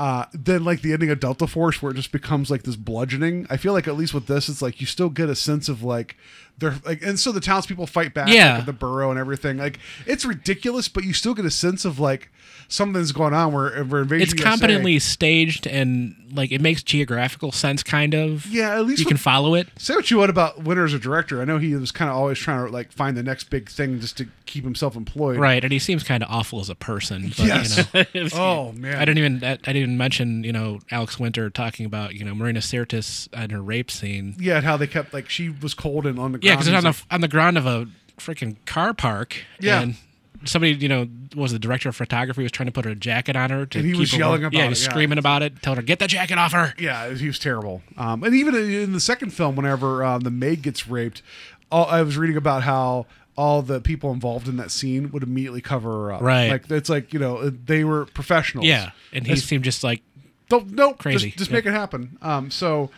uh, than like the ending of Delta Force, where it just becomes like this bludgeoning. I feel like at least with this, it's like you still get a sense of like they're like, and so the townspeople fight back, Yeah. like, at the borough and everything. Like it's ridiculous, but you still get a sense of like something's going on. We're we're invasion it's USA competently staged and like it makes geographical sense, kind of. Yeah, at least you with- can follow it. Say what you want about Winter as a director. I know he was kind of always trying to like find the next big thing just to keep himself employed. Right, and he seems kind of awful as a person. But, Yes. You know, <laughs> oh man. I didn't even I, I didn't even mention you know Alex Winter talking about you know Marina Sirtis and her rape scene. Yeah, and how they kept like she was cold and on the ground. Yeah, because on the on the ground of a freaking car park. Yeah. and somebody you know was the director of photography was trying to put a jacket on her. To And he was her yelling warm. about Yeah, it, he was yeah. screaming about it, telling her get the jacket off her. yeah, he was terrible. Um, and even in the second film, whenever um, the maid gets raped, all, I was reading about how all the people involved in that scene would immediately cover her up. Right. Like it's like you know they were professionals. Yeah, and he seemed just like Don't no Crazy. Just, just Yeah. make it happen. Um, so,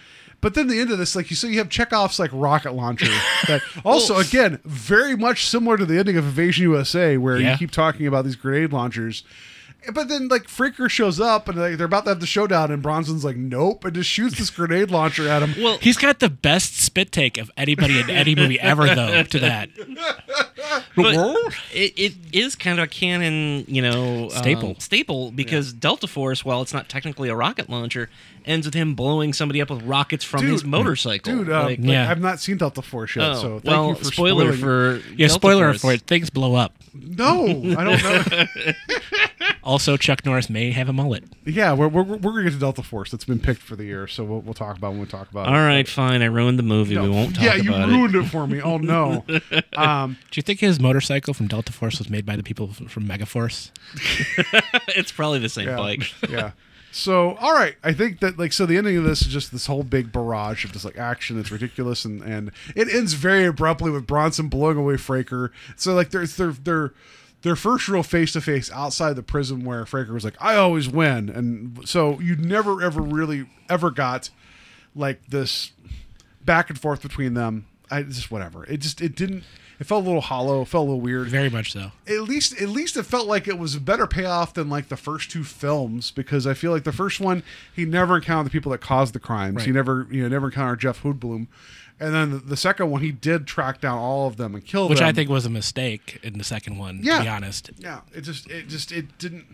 but then the end of this, like you so you have Chekhov's like rocket launcher <laughs> that also again very much similar to the ending of Invasion USA, where Yeah. you keep talking about these grenade launchers. But then, like Fraker shows up, and like, they're about to have the showdown, and Bronson's like, "Nope," and just shoots this grenade launcher at him. well, he's got the best spit take of anybody in any movie ever though. To that, <laughs> but it, it is kind of a Cannon, you know, um, Staple. staple because Delta Force, while it's not technically a rocket launcher, ends with him blowing somebody up with rockets from his motorcycle. dude. Um, Like- like, I've not seen Delta Force yet, Oh, so thank well, you for spoiler spoiling- for yeah, Delta spoiler Force. for it. Things blow up. No, I don't know. <laughs> Also, Chuck Norris may have a mullet. yeah, we're, we're, we're gonna get to Delta Force. That's been picked for the year, so we'll, we'll talk about it when we talk about All it. right, fine. I ruined the movie. we won't talk about it. yeah, you about ruined it. for me. Oh no. <laughs> Um, Do you think his motorcycle from Delta Force was made by the people f- from Megaforce? it. <laughs> it's probably the same yeah, bike. yeah. So, all right, I think that like so the ending of this is just this whole big barrage of just like action. It's ridiculous, and and it ends very abruptly with Bronson blowing away Fraker. So like there's they're they're their first real face to face outside the prison where Fraker was like, I always win. And so you never ever really ever got like this back and forth between them. I just whatever. It just it didn't it felt a little hollow, it felt a little weird. Very much so. At least at least it felt like it was a better payoff than like the first two films because I feel like the first one he never encountered the people that caused the crimes. He never you know never encountered Jeff Goldblum. And then the, the second one he did track down all of them and kill Which them. Which I think was a mistake in the second one, Yeah. to be honest. Yeah, it just it just it didn't.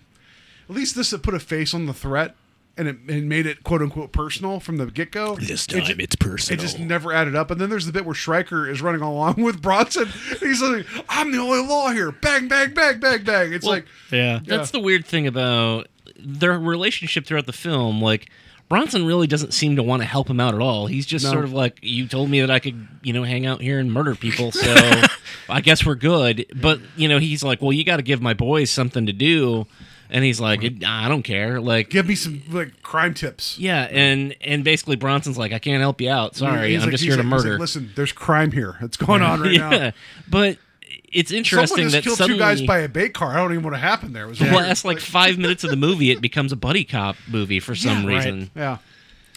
At least this put a face on the threat, and it, it made it quote unquote personal from the get go. This time it's personal. It just never added up. And then there's the bit where Shriker is running along <laughs> with Bronson. He's like, "I'm the only law here." Bang, bang, bang, bang, bang. It's Well, like, Yeah. That's the weird thing about their relationship throughout the film. Like Bronson really doesn't seem to want to help him out at all. He's just No. sort of like, "You told me that I could, you know, hang out here and murder people, so <laughs> I guess we're good." But you know, he's like, "Well, you got to give my boys something to do," and he's like, "I don't care." Like, give me some like crime tips. yeah, and and basically Bronson's like, "I can't help you out. Sorry, He's I'm like- just here to like- like, murder." Listen, there's crime here. It's going on right <laughs> yeah, now. but it's interesting Someone just that killed suddenly, two guys by a bait car. I don't even know what happened there. It was <laughs> the last like five minutes of the movie, it becomes a buddy cop movie for some Yeah, right. reason. Yeah,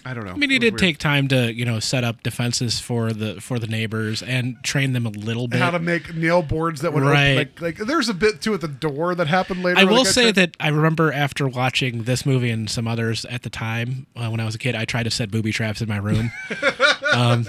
I don't know. I mean, he did take time to you know set up defenses for the for the neighbors and train them a little bit. how to make nail boards that would Right. open, like like there's a bit too at the door that happened later. I will say tried- that I remember after watching this movie and some others at the time uh, when I was a kid, I tried to set booby traps in my room. <laughs> um,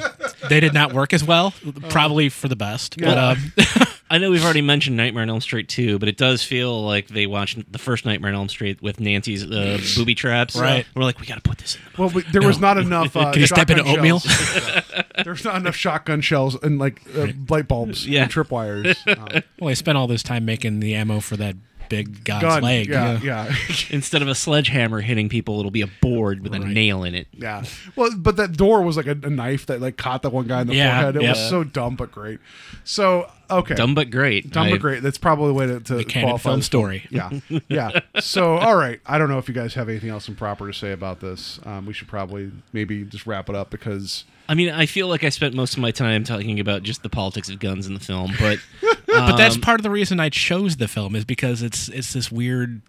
they did not work as well, probably for the best. But um, <laughs> I know we've already mentioned Nightmare on Elm Street 2, but it does feel like they watched the first Nightmare on Elm Street with Nancy's uh, <laughs> booby traps. Right. We're like, we got to put this in. Well, we, there was not enough. <laughs> Uh, Can you step into oatmeal? shells. <laughs> There's not enough shotgun shells and like uh, light bulbs Yeah. and tripwires. Uh, well, I spent all this time making the ammo for that big god's gun, leg. yeah, yeah, Instead of a sledgehammer hitting people, it'll be a board with a nail in it. yeah. Well, but that door was like a, a knife that like caught that one guy in the Yeah, forehead. It was so dumb but great. So okay, Dumb but great. Dumb but great. That's probably the way to, to The Cannon qualify film this story. Yeah, <laughs> yeah. So all right, I don't know if you guys have anything else improper to say about this. Um, we should probably maybe just wrap it up because I mean, I feel like I spent most of my time talking about just the politics of guns in the film, but <laughs> but that's um, part of the reason I chose the film is because it's it's this weird.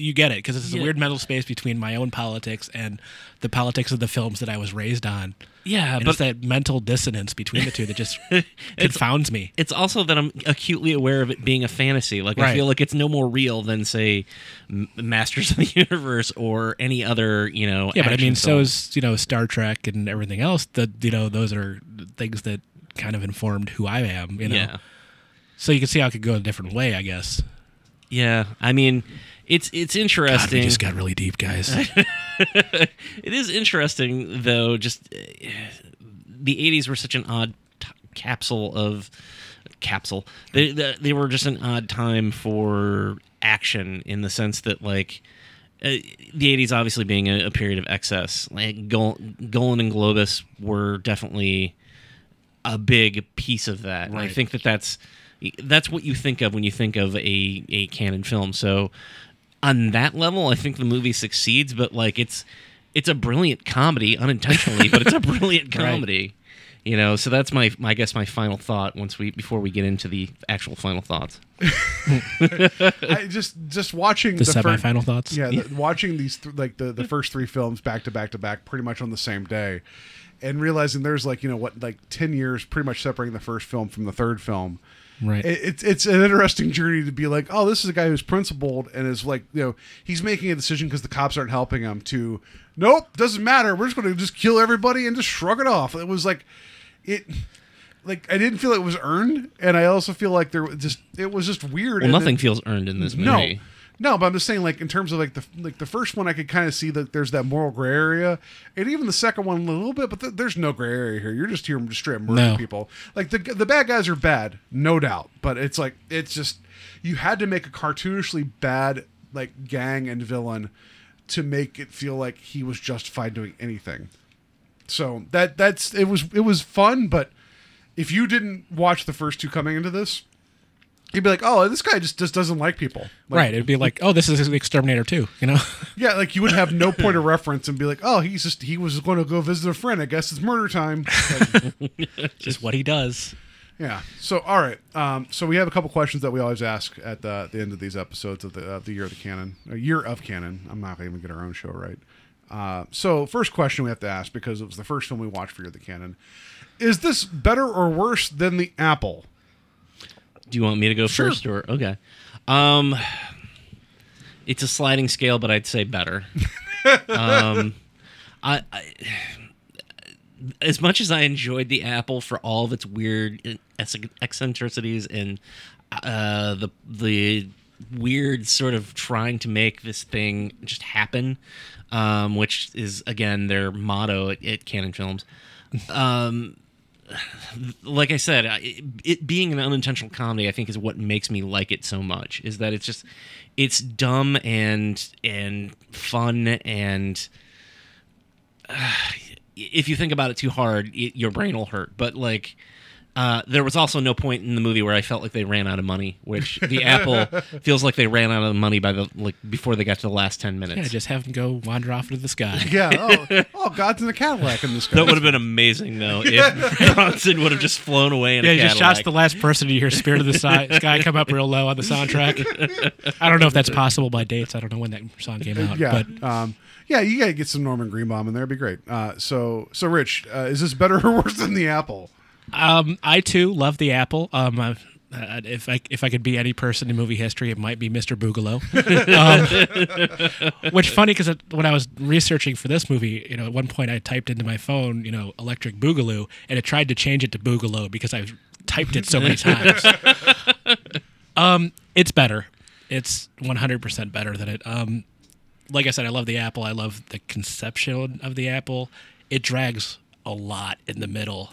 You get it because it's a Yeah. weird mental space between my own politics and the politics of the films that I was raised on. Yeah, and but it's that mental dissonance between the two that just <laughs> confounds me. It's also that I'm acutely aware of it being a fantasy. Like I feel like it's no more real than say Masters of the <laughs> Universe or any other, you know. Yeah, but I mean, so is you know Star Trek and everything else. That you know, those are things that kind of informed who I am. You know, Yeah. so you can see how it could go a different way. I guess. Yeah, I mean, it's it's God, interesting. we just got really deep, guys. <laughs> it is interesting though. Just uh, the '80s were such an odd t- capsule of capsule. They, they they were just an odd time for action in the sense that like. Uh, the 80s obviously being a, a period of excess like Gol- golan and globus were definitely a big piece of that and i think that that's that's what you think of when you think of a a Cannon film so on that level i think the movie succeeds but like it's it's a brilliant comedy unintentionally but it's a <laughs> brilliant Right. comedy you know so that's my, my i guess my final thought once we before we get into the actual final thoughts <laughs> I just just watching The fir- semi-final thoughts? Yeah, the, watching these th- like the the first three films back to back to back, pretty much on the same day, and realizing there's like you know what like ten years pretty much separating the first film from the third film. Right. It, it's it's an interesting journey to be like, oh, this is a guy who's principled and is like, you know, he's making a decision because the cops aren't helping him. To nope, doesn't matter. We're just going to just kill everybody and just shrug it off. It was like, it. Like I didn't feel it was earned, and I also feel like there was just it was just weird. well nothing it- feels earned in this movie no, but I'm just saying, like in terms of like the like the first one, I could kind of see that there's that moral gray area, and even the second one a little bit, but th- there's no gray area here. You're just here just straight murdering No. people. Like the the bad guys are bad, no doubt, but it's like it's just you had to make a cartoonishly bad like gang and villain to make it feel like he was justified doing anything. So that that's it was it was fun, but if you didn't watch the first two coming into this, you'd be like, "Oh, this guy just just doesn't like people." Like, right. It'd be like, oh, this is his Exterminator too, you know? <laughs> Yeah, like you would have no point of reference and be like, "Oh, he's just he was going to go visit a friend. I guess it's murder time." Like, <laughs> just what he does. Yeah. So all right. Um, so we have a couple questions that we always ask at the, the end of these episodes of the of the year of the Cannon, a year of Cannon. I'm not going to even get our own show right. Uh, so first question we have to ask because it was the first film we watched for year of the Cannon. Is this better or worse than the Apple? Do you want me to go Sure. first or okay? Um, it's a sliding scale, but I'd say better. <laughs> um, I, I as much as I enjoyed the Apple for all of its weird eccentricities and uh, the the weird sort of trying to make this thing just happen, um, which is again their motto at, at Cannon Films. Um, like I said, I- it being an unintentional comedy, I think, is what makes me like it so much. Is that it's just it's dumb and and fun and uh, <sighs> if you think about it too hard, it, your brain will hurt. But like. Uh, there was also no point in the movie where I felt like they ran out of money, which the Apple <laughs> feels like they ran out of money by the like before they got to the last ten minutes. Yeah, just have him go wander off into the sky. <laughs> Yeah. Oh, <laughs> oh God's in a Cadillac in the sky. That would have been amazing, though, if Bronson would have just flown away in Yeah, a he just Cadillac. shots the last person to hear "Spirit of the Si- Sky" come up real low on the soundtrack. I don't know if that's possible by dates. I don't know when that song came out. yeah. but um, yeah, you gotta get some Norman Greenbaum in there. It'd be great. Uh, so, so Rich, uh, is this better or worse than the Apple? Um, I too love the Apple. Um, uh, uh, if I if I could be any person in movie history, it might be Mr. Boogaloo. <laughs> um, which funny because when I was researching for this movie, you know, at one point I typed into my phone, you know, electric Boogaloo, and it tried to change it to Boogaloo because I typed it so many times. <laughs> um, it's better. It's 100% better than it. Um, like I said, I love the Apple. I love the conception of the Apple. It drags a lot in the middle.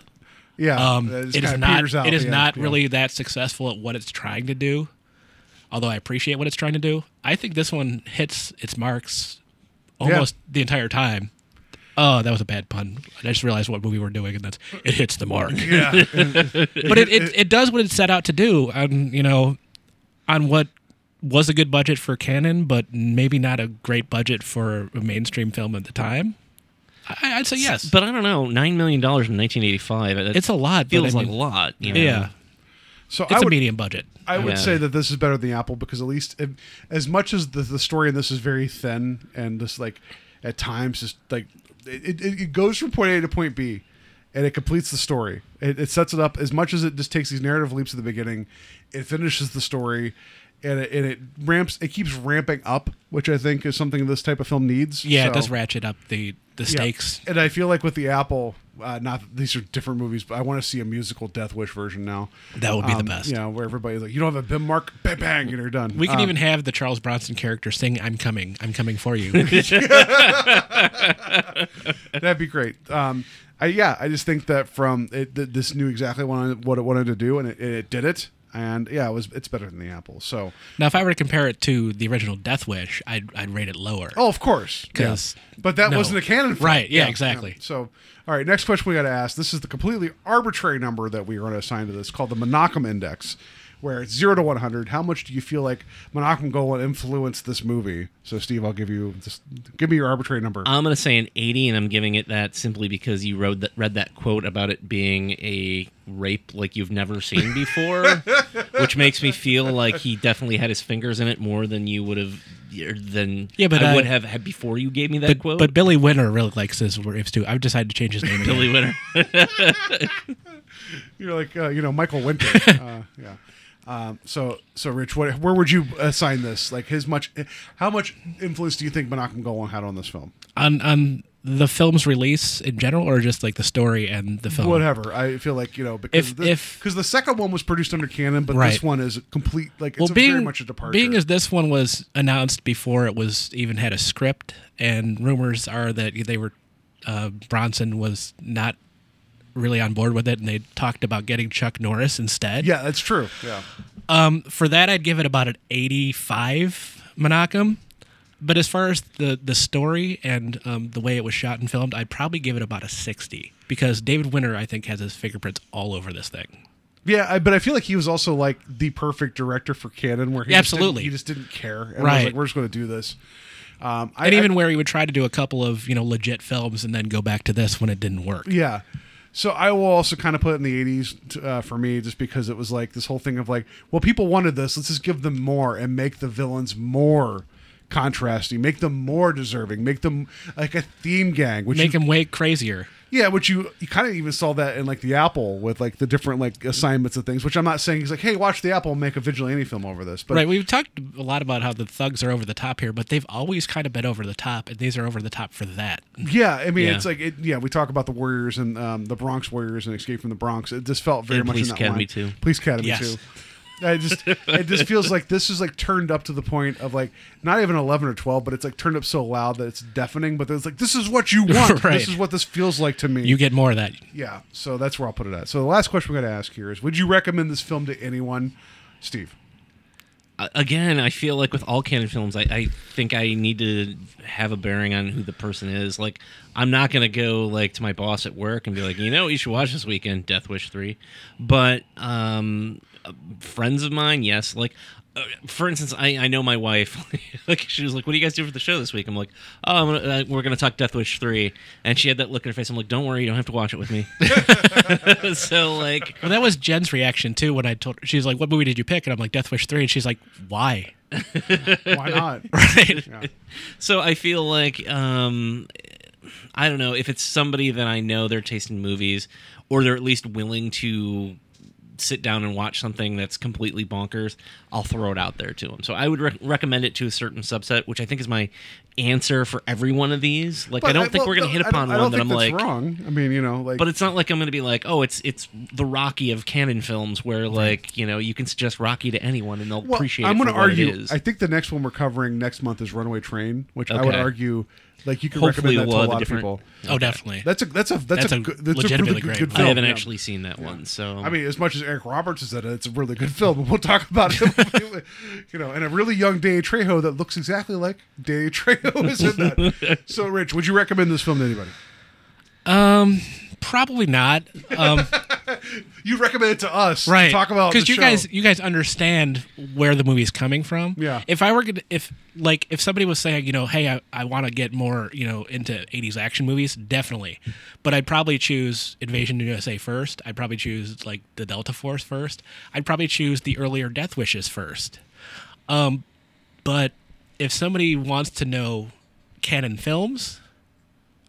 Yeah, um, it is not. out It is not yeah. really that successful at what it's trying to do. Although I appreciate what it's trying to do, I think this one hits its marks almost the entire time. Oh, that was a bad pun. I just realized what movie we're doing, and that's it hits the mark. Yeah. <laughs> <laughs> but it, it it does what it set out to do. On you know, on what was a good budget for Cannon, but maybe not a great budget for a mainstream film at the time. I, I'd say yes. But I don't know, nine million dollars in 1985. It's a lot, but Feels I like a lot. You know? Yeah. So it's I a would- medium budget. I would Yeah. say that this is better than the Apple because at least if, as much as the, the story in this is very thin and just like at times just like it, it, it goes from point A to point B and it completes the story. It, it sets it up as much as it just takes these narrative leaps at the beginning. It finishes the story and it, and it ramps. It keeps ramping up, which I think is something this type of film needs. Yeah, it does ratchet up the the yeah. stakes. And I feel like with the Apple, uh, not these are different movies, but I want to see a musical Death Wish version now. That would be the Um, best. You know, where everybody's like, you don't have a BIM mark, bang, bang, and you're done. We can Um, even have the Charles Bronson character sing "I'm coming, I'm coming for you." <laughs> <laughs> That'd be great. Um, I, yeah, I just think that from it, th- this knew exactly what, I, what it wanted to do, and it, it did it. And yeah, it was it's better than the Apple. So, now, if I were to compare it to the original Death Wish, I'd I'd rate it lower. oh, of course, yeah. 'Cause- but that no. wasn't a Cannon, film. Right, yeah, exactly. So, all right, next question we got to ask. This is the completely arbitrary number that we are going to assign to this, called the Monocom Index, where it's zero to one hundred. How much do you feel like Menachem Golan influenced this movie? So, Steve, I'll give you just give me your arbitrary number. I'm gonna say an 80, and I'm giving it that simply because you read that read that quote about it being a rape like you've never seen before, <laughs> which makes me feel like he definitely had his fingers in it more than you would have than Yeah, but, I uh, would have had before you gave me that but, quote. but Billy Winner really likes his rapes too. I've decided to change his name. <laughs> Billy again. Winner. <laughs> You're like uh, you know Michael Winter. uh, yeah. Um, so so Rich, what, where would you assign this? Like his much, how much influence do you think Menachem Golan had on this film? on on the film's release in general, or just like the story and the film. Whatever. I feel like you know because If- the, if- because the second one was produced under Cannon, but this one is complete like it's well, a being very much a departure. being as this one was announced before it was even had a script, and rumors are that they were uh, Bronson was not really on board with it, and they talked about getting Chuck Norris instead. yeah, that's true. Yeah. Um, for that, I'd give it about an 85 Menachem. But as far as the the story and um, the way it was shot and filmed, I'd probably give it about a 60 because David Winter, I think, has his fingerprints all over this thing. Yeah, I, but I feel like he was also like the perfect director for Cannon, where he Yeah, just didn't- absolutely. he just didn't care. And was Right. like, we're just going to do this. Um, I, and even I- where he would try to do a couple of you know legit films and then go back to this when it didn't work. Yeah. So I will also kind of put it in the 80s uh, for me, just because it was like this whole thing of like, well, people wanted this. Let's just give them more and make the villains more contrasting, make them more deserving, make them like a theme gang, which Make you- him way crazier. Yeah, which you you kind of even saw that in like the Apple with like the different like assignments and things. Which I'm not saying he's like, hey, watch the Apple and make a vigilante film over this, but right. We've talked a lot about how the thugs are over the top here, but they've always kind of been over the top, and these are over the top for that. Yeah, I mean, Yeah. it's like it, yeah. We talk about the Warriors and um, the Bronx Warriors and Escape from the Bronx. It just felt very And much Police in that Academy line. too. Police Academy Yes. too. I just it just feels like this is like turned up to the point of like not even eleven or twelve, but it's like turned up so loud that it's deafening. But it's like this is what you <laughs> want. Right. This is what this feels like to me. You get more of that. yeah. So that's where I'll put it at. So the last question we got to ask here is: Would you recommend this film to anyone, Steve? Again, I feel like with all Cannon films, I, I think I need to have a bearing on who the person is. Like, I'm not gonna go like to my boss at work and be like, you know, what you should watch this weekend, Death Wish three. But um, friends of mine, yes. Like, uh, for instance, I, I know my wife. <laughs> like, she was like, "What do you guys do for the show this week?" I'm like, "Oh, I'm gonna, uh, we're gonna talk Death Wish 3. and she had that look in her face. I'm like, "Don't worry, you don't have to watch it with me." <laughs> so like, Well, that was Jen's reaction too when I told her. She's like, "What movie did you pick?" And I'm like, "Death Wish 3. And she's like, "Why?" <laughs> Why not? Right. So I feel like um I don't know if it's somebody that I know they're tasting movies or they're at least willing to sit down and watch something that's completely bonkers, I'll throw it out there to them. So I would rec- recommend it to a certain subset, which I think is my answer for every one of these. Like I don't think well, we're going to hit upon one that think I'm that's like wrong. I mean, you know, like but it's not like I'm going to be like, "Oh, it's it's the Rocky of Cannon films where like, you know, you can suggest Rocky to anyone and they'll Well, appreciate I'm gonna what argue. it is." I think the next one we're covering next month is Runaway Train, which I would argue, like you can Hopefully recommend that we'll to a have a lot of different- people. Oh, definitely. That's a that's a that's, That's a, a good, that's a legitimately really good, great good one. film. I haven't yeah. actually seen that one. So I mean, as much as Eric Roberts is in it, it's a really good film, But we'll talk about it. <laughs> you know, and a really young Danny Trejo that looks exactly like Danny Trejo is in that. <laughs> so, Rich, would you recommend this film to anybody? Um, probably not. Um, <laughs> You recommend it to us, right? To talk about because you show. guys, you guys understand where the movie is coming from. Yeah. If I were gonna, if like, if somebody was saying, you know, hey, I, I want to get more, you know, into '80s action movies, definitely. But I'd probably choose Invasion USA first. I'd probably choose like the Delta Force first. I'd probably choose the earlier Death Wishes first. Um, but if somebody wants to know Cannon films,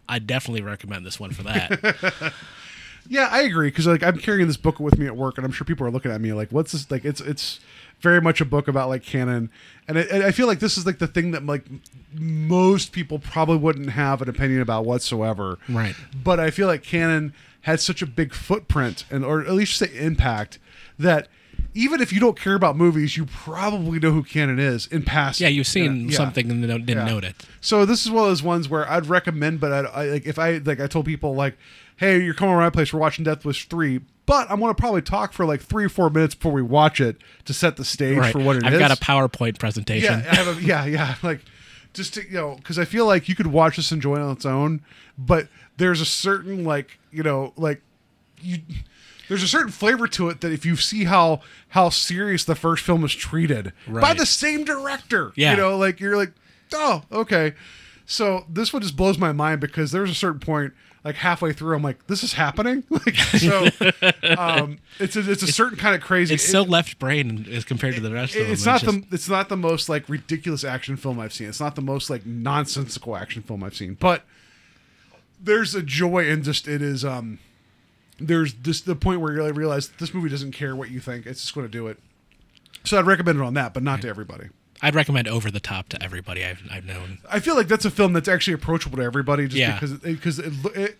I definitely recommend this one for that. <laughs> Yeah, I agree because like I'm carrying this book with me at work, and I'm sure people are looking at me like, "What's this?" Like, it's it's very much a book about like Cannon, and, it, and I feel like this is like the thing that like most people probably wouldn't have an opinion about whatsoever. Right. But I feel like Cannon had such a big footprint, and or at least say impact that. Even if you don't care about movies, you probably know who Canon is in passing. yeah, you've seen Yeah. something and didn't Yeah. note it. So this is one of those ones where I'd recommend, but I'd, I like if I like I told people like, hey, you're coming to my place, we're watching Death Wish three, but I'm gonna probably talk for like three or four minutes before we watch it to set the stage Right. for what it I've is. got a PowerPoint presentation. Yeah, I have a, yeah, <laughs> yeah. Like just to, you know, because I feel like you could watch this and it on its own, but there's a certain like you know like you. There's a certain flavor to it that if you see how how serious the first film is treated by the same director, Yeah. you know, like you're like, oh, okay. So this one just blows my mind because there's a certain point, like halfway through, I'm like, this is happening. <laughs> Like so, um, it's a, it's a certain kind of crazy. It's It- so left brain as compared to the rest of them. it's not just- the it's not the most like ridiculous action film I've seen. It's not the most like nonsensical action film I've seen. But there's a joy in just it is um there's just the point where you really realize this movie doesn't care what you think. It's just going to do it. So I'd recommend it on that, but not to everybody. I'd recommend Over the Top to everybody I've, I've known. I feel like that's a film that's actually approachable to everybody, just Yeah. because because it, it, it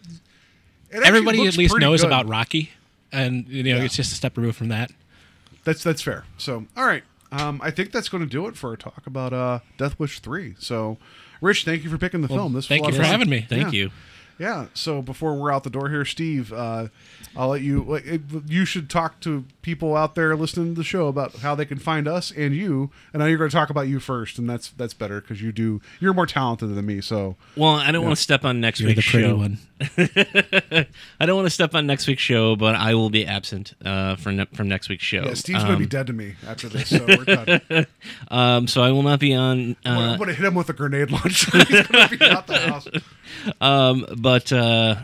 actually Everybody at least knows good. about Rocky, and you know Yeah. it's just a step removed from that. That's that's fair. So, all right. Um, I think that's going to do it for our talk about uh, Death Wish three. So, Rich, thank you for picking the film. This was thank a lot you of for fun. having me. Thank Yeah. you. Yeah. So before we're out the door here, Steve, uh, I'll let you. You should talk to people out there listening to the show about how they can find us and you. And I know you're going to talk about you first, and that's that's better because you do. You're more talented than me. So Well, I don't Yeah. want to step on next You're week's pretty show. one. <laughs> I don't want to step on next week's show, but I will be absent uh, from ne- from next week's show. yeah, Steve's going to be Um, dead to me after this. So we're done. <laughs> Um, so I will not be on. I'm Uh, going to hit him with a grenade launcher. <laughs> He's to be out the house. um, but uh,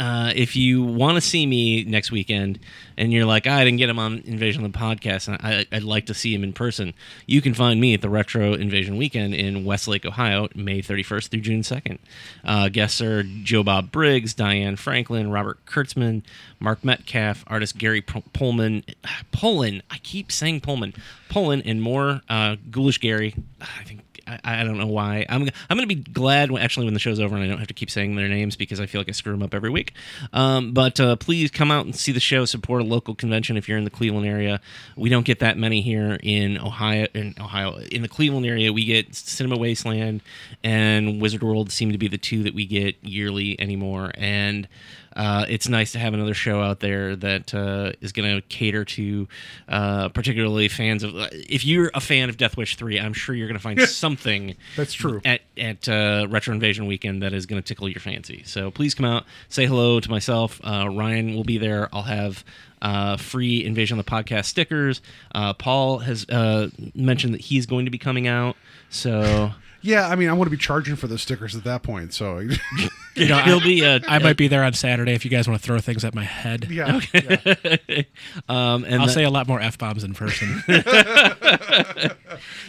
uh, if you want to see me next weekend and you're like, "Ah, I didn't get him on Invasion of the podcast, and I, I'd like to see him in person, you can find me at the Retro Invasion Weekend in Westlake, Ohio, May 31st through June 2nd. Uh, guests are Joe Bob Briggs, Diane Franklin, Robert Kurtzman, Mark Metcalf, artist Gary P- Pullman, Pullman, I keep saying Pullman, Pullman, and more. Uh, Ghoulish Gary, I think I, I don't know why. I'm I'm gonna be glad when, actually when the show's over and I don't have to keep saying their names because I feel like I screw them up every week. Um, but uh, please come out and see the show. Support a local convention if you're in the Cleveland area. We don't get that many here in Ohio. In Ohio, in the Cleveland area, we get Cinema Wasteland and Wizard World seem to be the two that we get yearly anymore. And uh, it's nice to have another show out there that uh, is going to cater to uh, particularly fans of. If you're a fan of Death Wish three, I'm sure you're going to find something <laughs> That's true. at at uh, Retro Invasion Weekend that is going to tickle your fancy. So please come out, say hello to myself. Uh, Ryan will be there. I'll have. Uh, free Invasion of the Podcast stickers. Uh, Paul has uh, mentioned that he's going to be coming out. So Yeah, I mean, I want to be charging for those stickers at that point. So, <laughs> You know, He'll I, be, uh, I might be there on Saturday if you guys want to throw things at my head. yeah, <laughs> yeah. um, and I'll the- say a lot more f bombs in person. <laughs>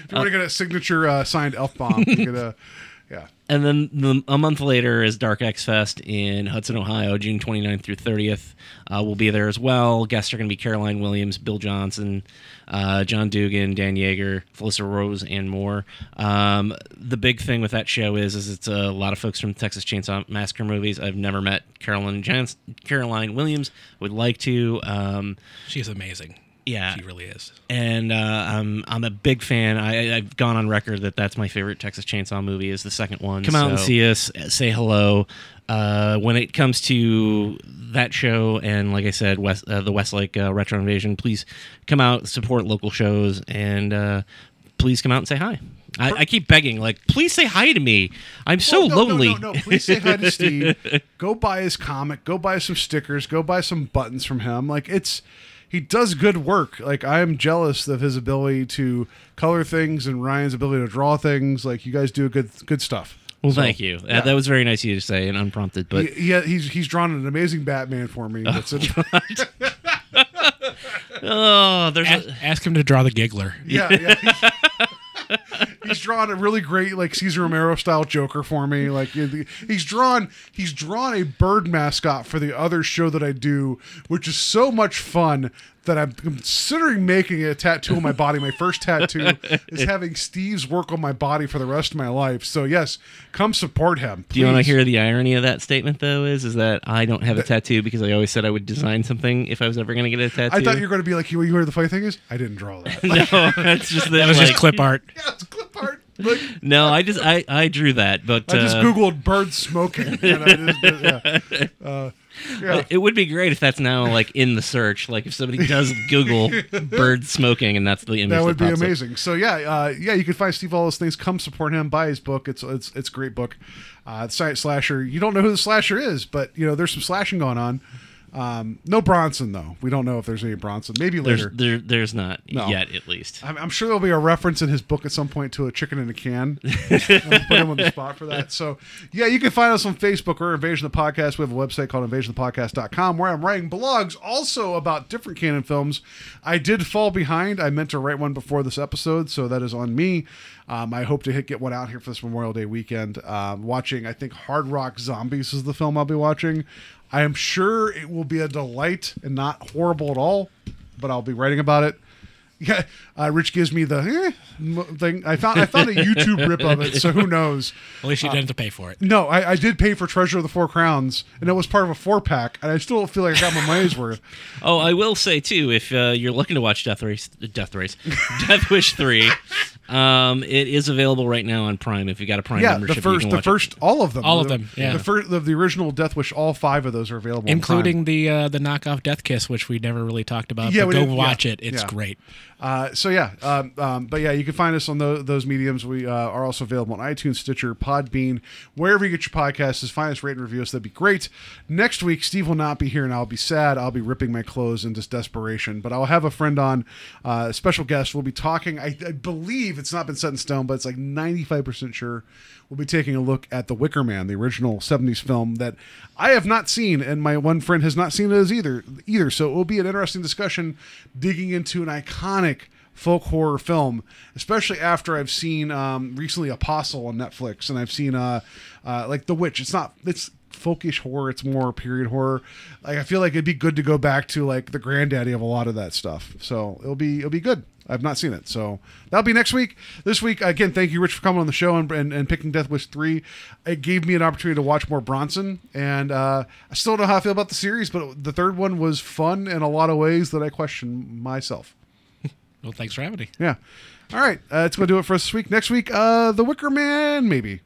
If you want to get a signature uh, signed elf bomb, you get a yeah. And then the, a month later is Dark X Fest in Hudson, Ohio, June 29th through 30th. Uh, we'll be there as well. Guests are going to be Caroline Williams, Bill Johnson, uh, John Dugan, Dan Yeager, Felissa Rose, and more. Um, the big thing with that show is, is it's a lot of folks from Texas Chainsaw Massacre movies. I've never met Caroline Jans- Caroline Williams. Would like to. Um, She's amazing. Yeah, She really is. and uh, I'm I'm a big fan. I, I've gone on record that that's my favorite Texas Chainsaw movie. Is the second one. Come out and see us. Say hello. Uh, when it comes to that show, and like I said, West uh, the Westlake uh, Retro Invasion, please come out, support local shows, and uh, please come out and say hi. I, I keep begging, like, please say hi to me. I'm so Oh, no, lonely. No, no, no. Please say hi to Steve. <laughs> Go buy his comic. Go buy some stickers. Go buy some buttons from him. Like it's, he does good work. Like I am jealous of his ability to color things and Ryan's ability to draw things. Like you guys do good, good stuff. Well, So, thank you. Uh, that was very nice of you to say and unprompted. But he, he, he's he's drawn an amazing Batman for me. That's it. <laughs> <laughs> oh, there's Ask, ask him to draw the giggler. Yeah, yeah. He's drawn a really great like Cesar Romero style Joker for me. Like he's drawn he's drawn a bird mascot for the other show that I do, which is so much fun that I'm considering making a tattoo on my body. My first tattoo is <laughs> having Steve's work on my body for the rest of my life. So yes, come support him. Do you want to hear the irony of that statement, though? Is is that I don't have a tattoo because I always said I would design something if I was ever going to get a tattoo. I thought you were going to be like, you you hear the funny thing is, I didn't draw that. <laughs> no, <laughs> that's just That was just clip art. yeah, it's clip art. Like, No, I just I I drew that, but I just uh, googled bird smoking. and I just- yeah. Uh, yeah. It would be great if that's now like in the search. Like if somebody does Google <laughs> bird smoking and that's the image. that would be pops up. amazing. So yeah, uh, yeah, you can find Steve all those things. Come support him. Buy his book. It's it's it's a great book. Uh, Science Slasher. You don't know who the slasher is, but you know there's some slashing going on. Um, no Bronson though. We don't know if there's any Bronson. Maybe There's later. there there's not No. yet at least. I'm, I'm sure there'll be a reference in his book at some point to a chicken in a can. <laughs> Put him on the spot for that. So, yeah, you can find us on Facebook or Invasion of the Podcast. We have a website called invasionofthepodcast.com where I'm writing blogs also about different Cannon films. I did fall behind. I meant to write one before this episode, so that is on me. Um, I hope to hit, get one out here for this Memorial Day weekend. Um, watching, I think Hard Rock Zombies is the film I'll be watching. I am sure it will be a delight and not horrible at all, but I'll be writing about it. <laughs> Yeah, uh, Rich gives me the eh, thing. I found I found a YouTube rip of it, so who knows? At least you didn't have to pay for it. No, I, I did pay for Treasure of the Four Crowns, and it was part of a four pack, and I still don't feel like I got my money's worth. <laughs> Oh, I will say too, if uh, you're looking to watch Death Race, Death Race, <laughs> Death Wish three, um, it is available right now on Prime. If you got a Prime yeah, membership, the you first, can the watch it. first, all of them, All of The- them, yeah. The first, the, the original Death Wish, all five of those are available, on Prime. Including the uh, the knockoff Death Kiss, which we never really talked about. Yeah, but go didn't- yeah, watch it. It's yeah. great. Uh, so yeah, um, um, but yeah, you can find us on tho- those mediums. We uh, are also available on iTunes, Stitcher, Podbean, wherever you get your podcasts. Just find us, rate and review us. That'd be great. Next week, Steve will not be here, and I'll be sad. I'll be ripping my clothes in just desperation. But I'll have a friend on, uh, a special guest. We'll be talking. I, I believe it's not been set in stone, but it's like ninety five percent sure. We'll be taking a look at the Wicker Man, the original '70s film that I have not seen, and my one friend has not seen it as either. Either, so it will be an interesting discussion, digging into an iconic folk horror film, especially after I've seen um, recently Apostle on Netflix, and I've seen uh, uh, like The Witch. It's not it's folkish horror; it's more period horror. Like I feel like it'd be good to go back to like the granddaddy of a lot of that stuff. So it'll be it'll be good. I've not seen it, so that'll be next week. This week, again, thank you, Rich, for coming on the show and, and, and picking Death Wish three. It gave me an opportunity to watch more Bronson, and uh, I still don't know how I feel about the series, but the third one was fun in a lot of ways that I question myself. Well, thanks for having me. Yeah. All right. Uh, it's going to do it for us this week. Next week, uh, The Wicker Man, maybe.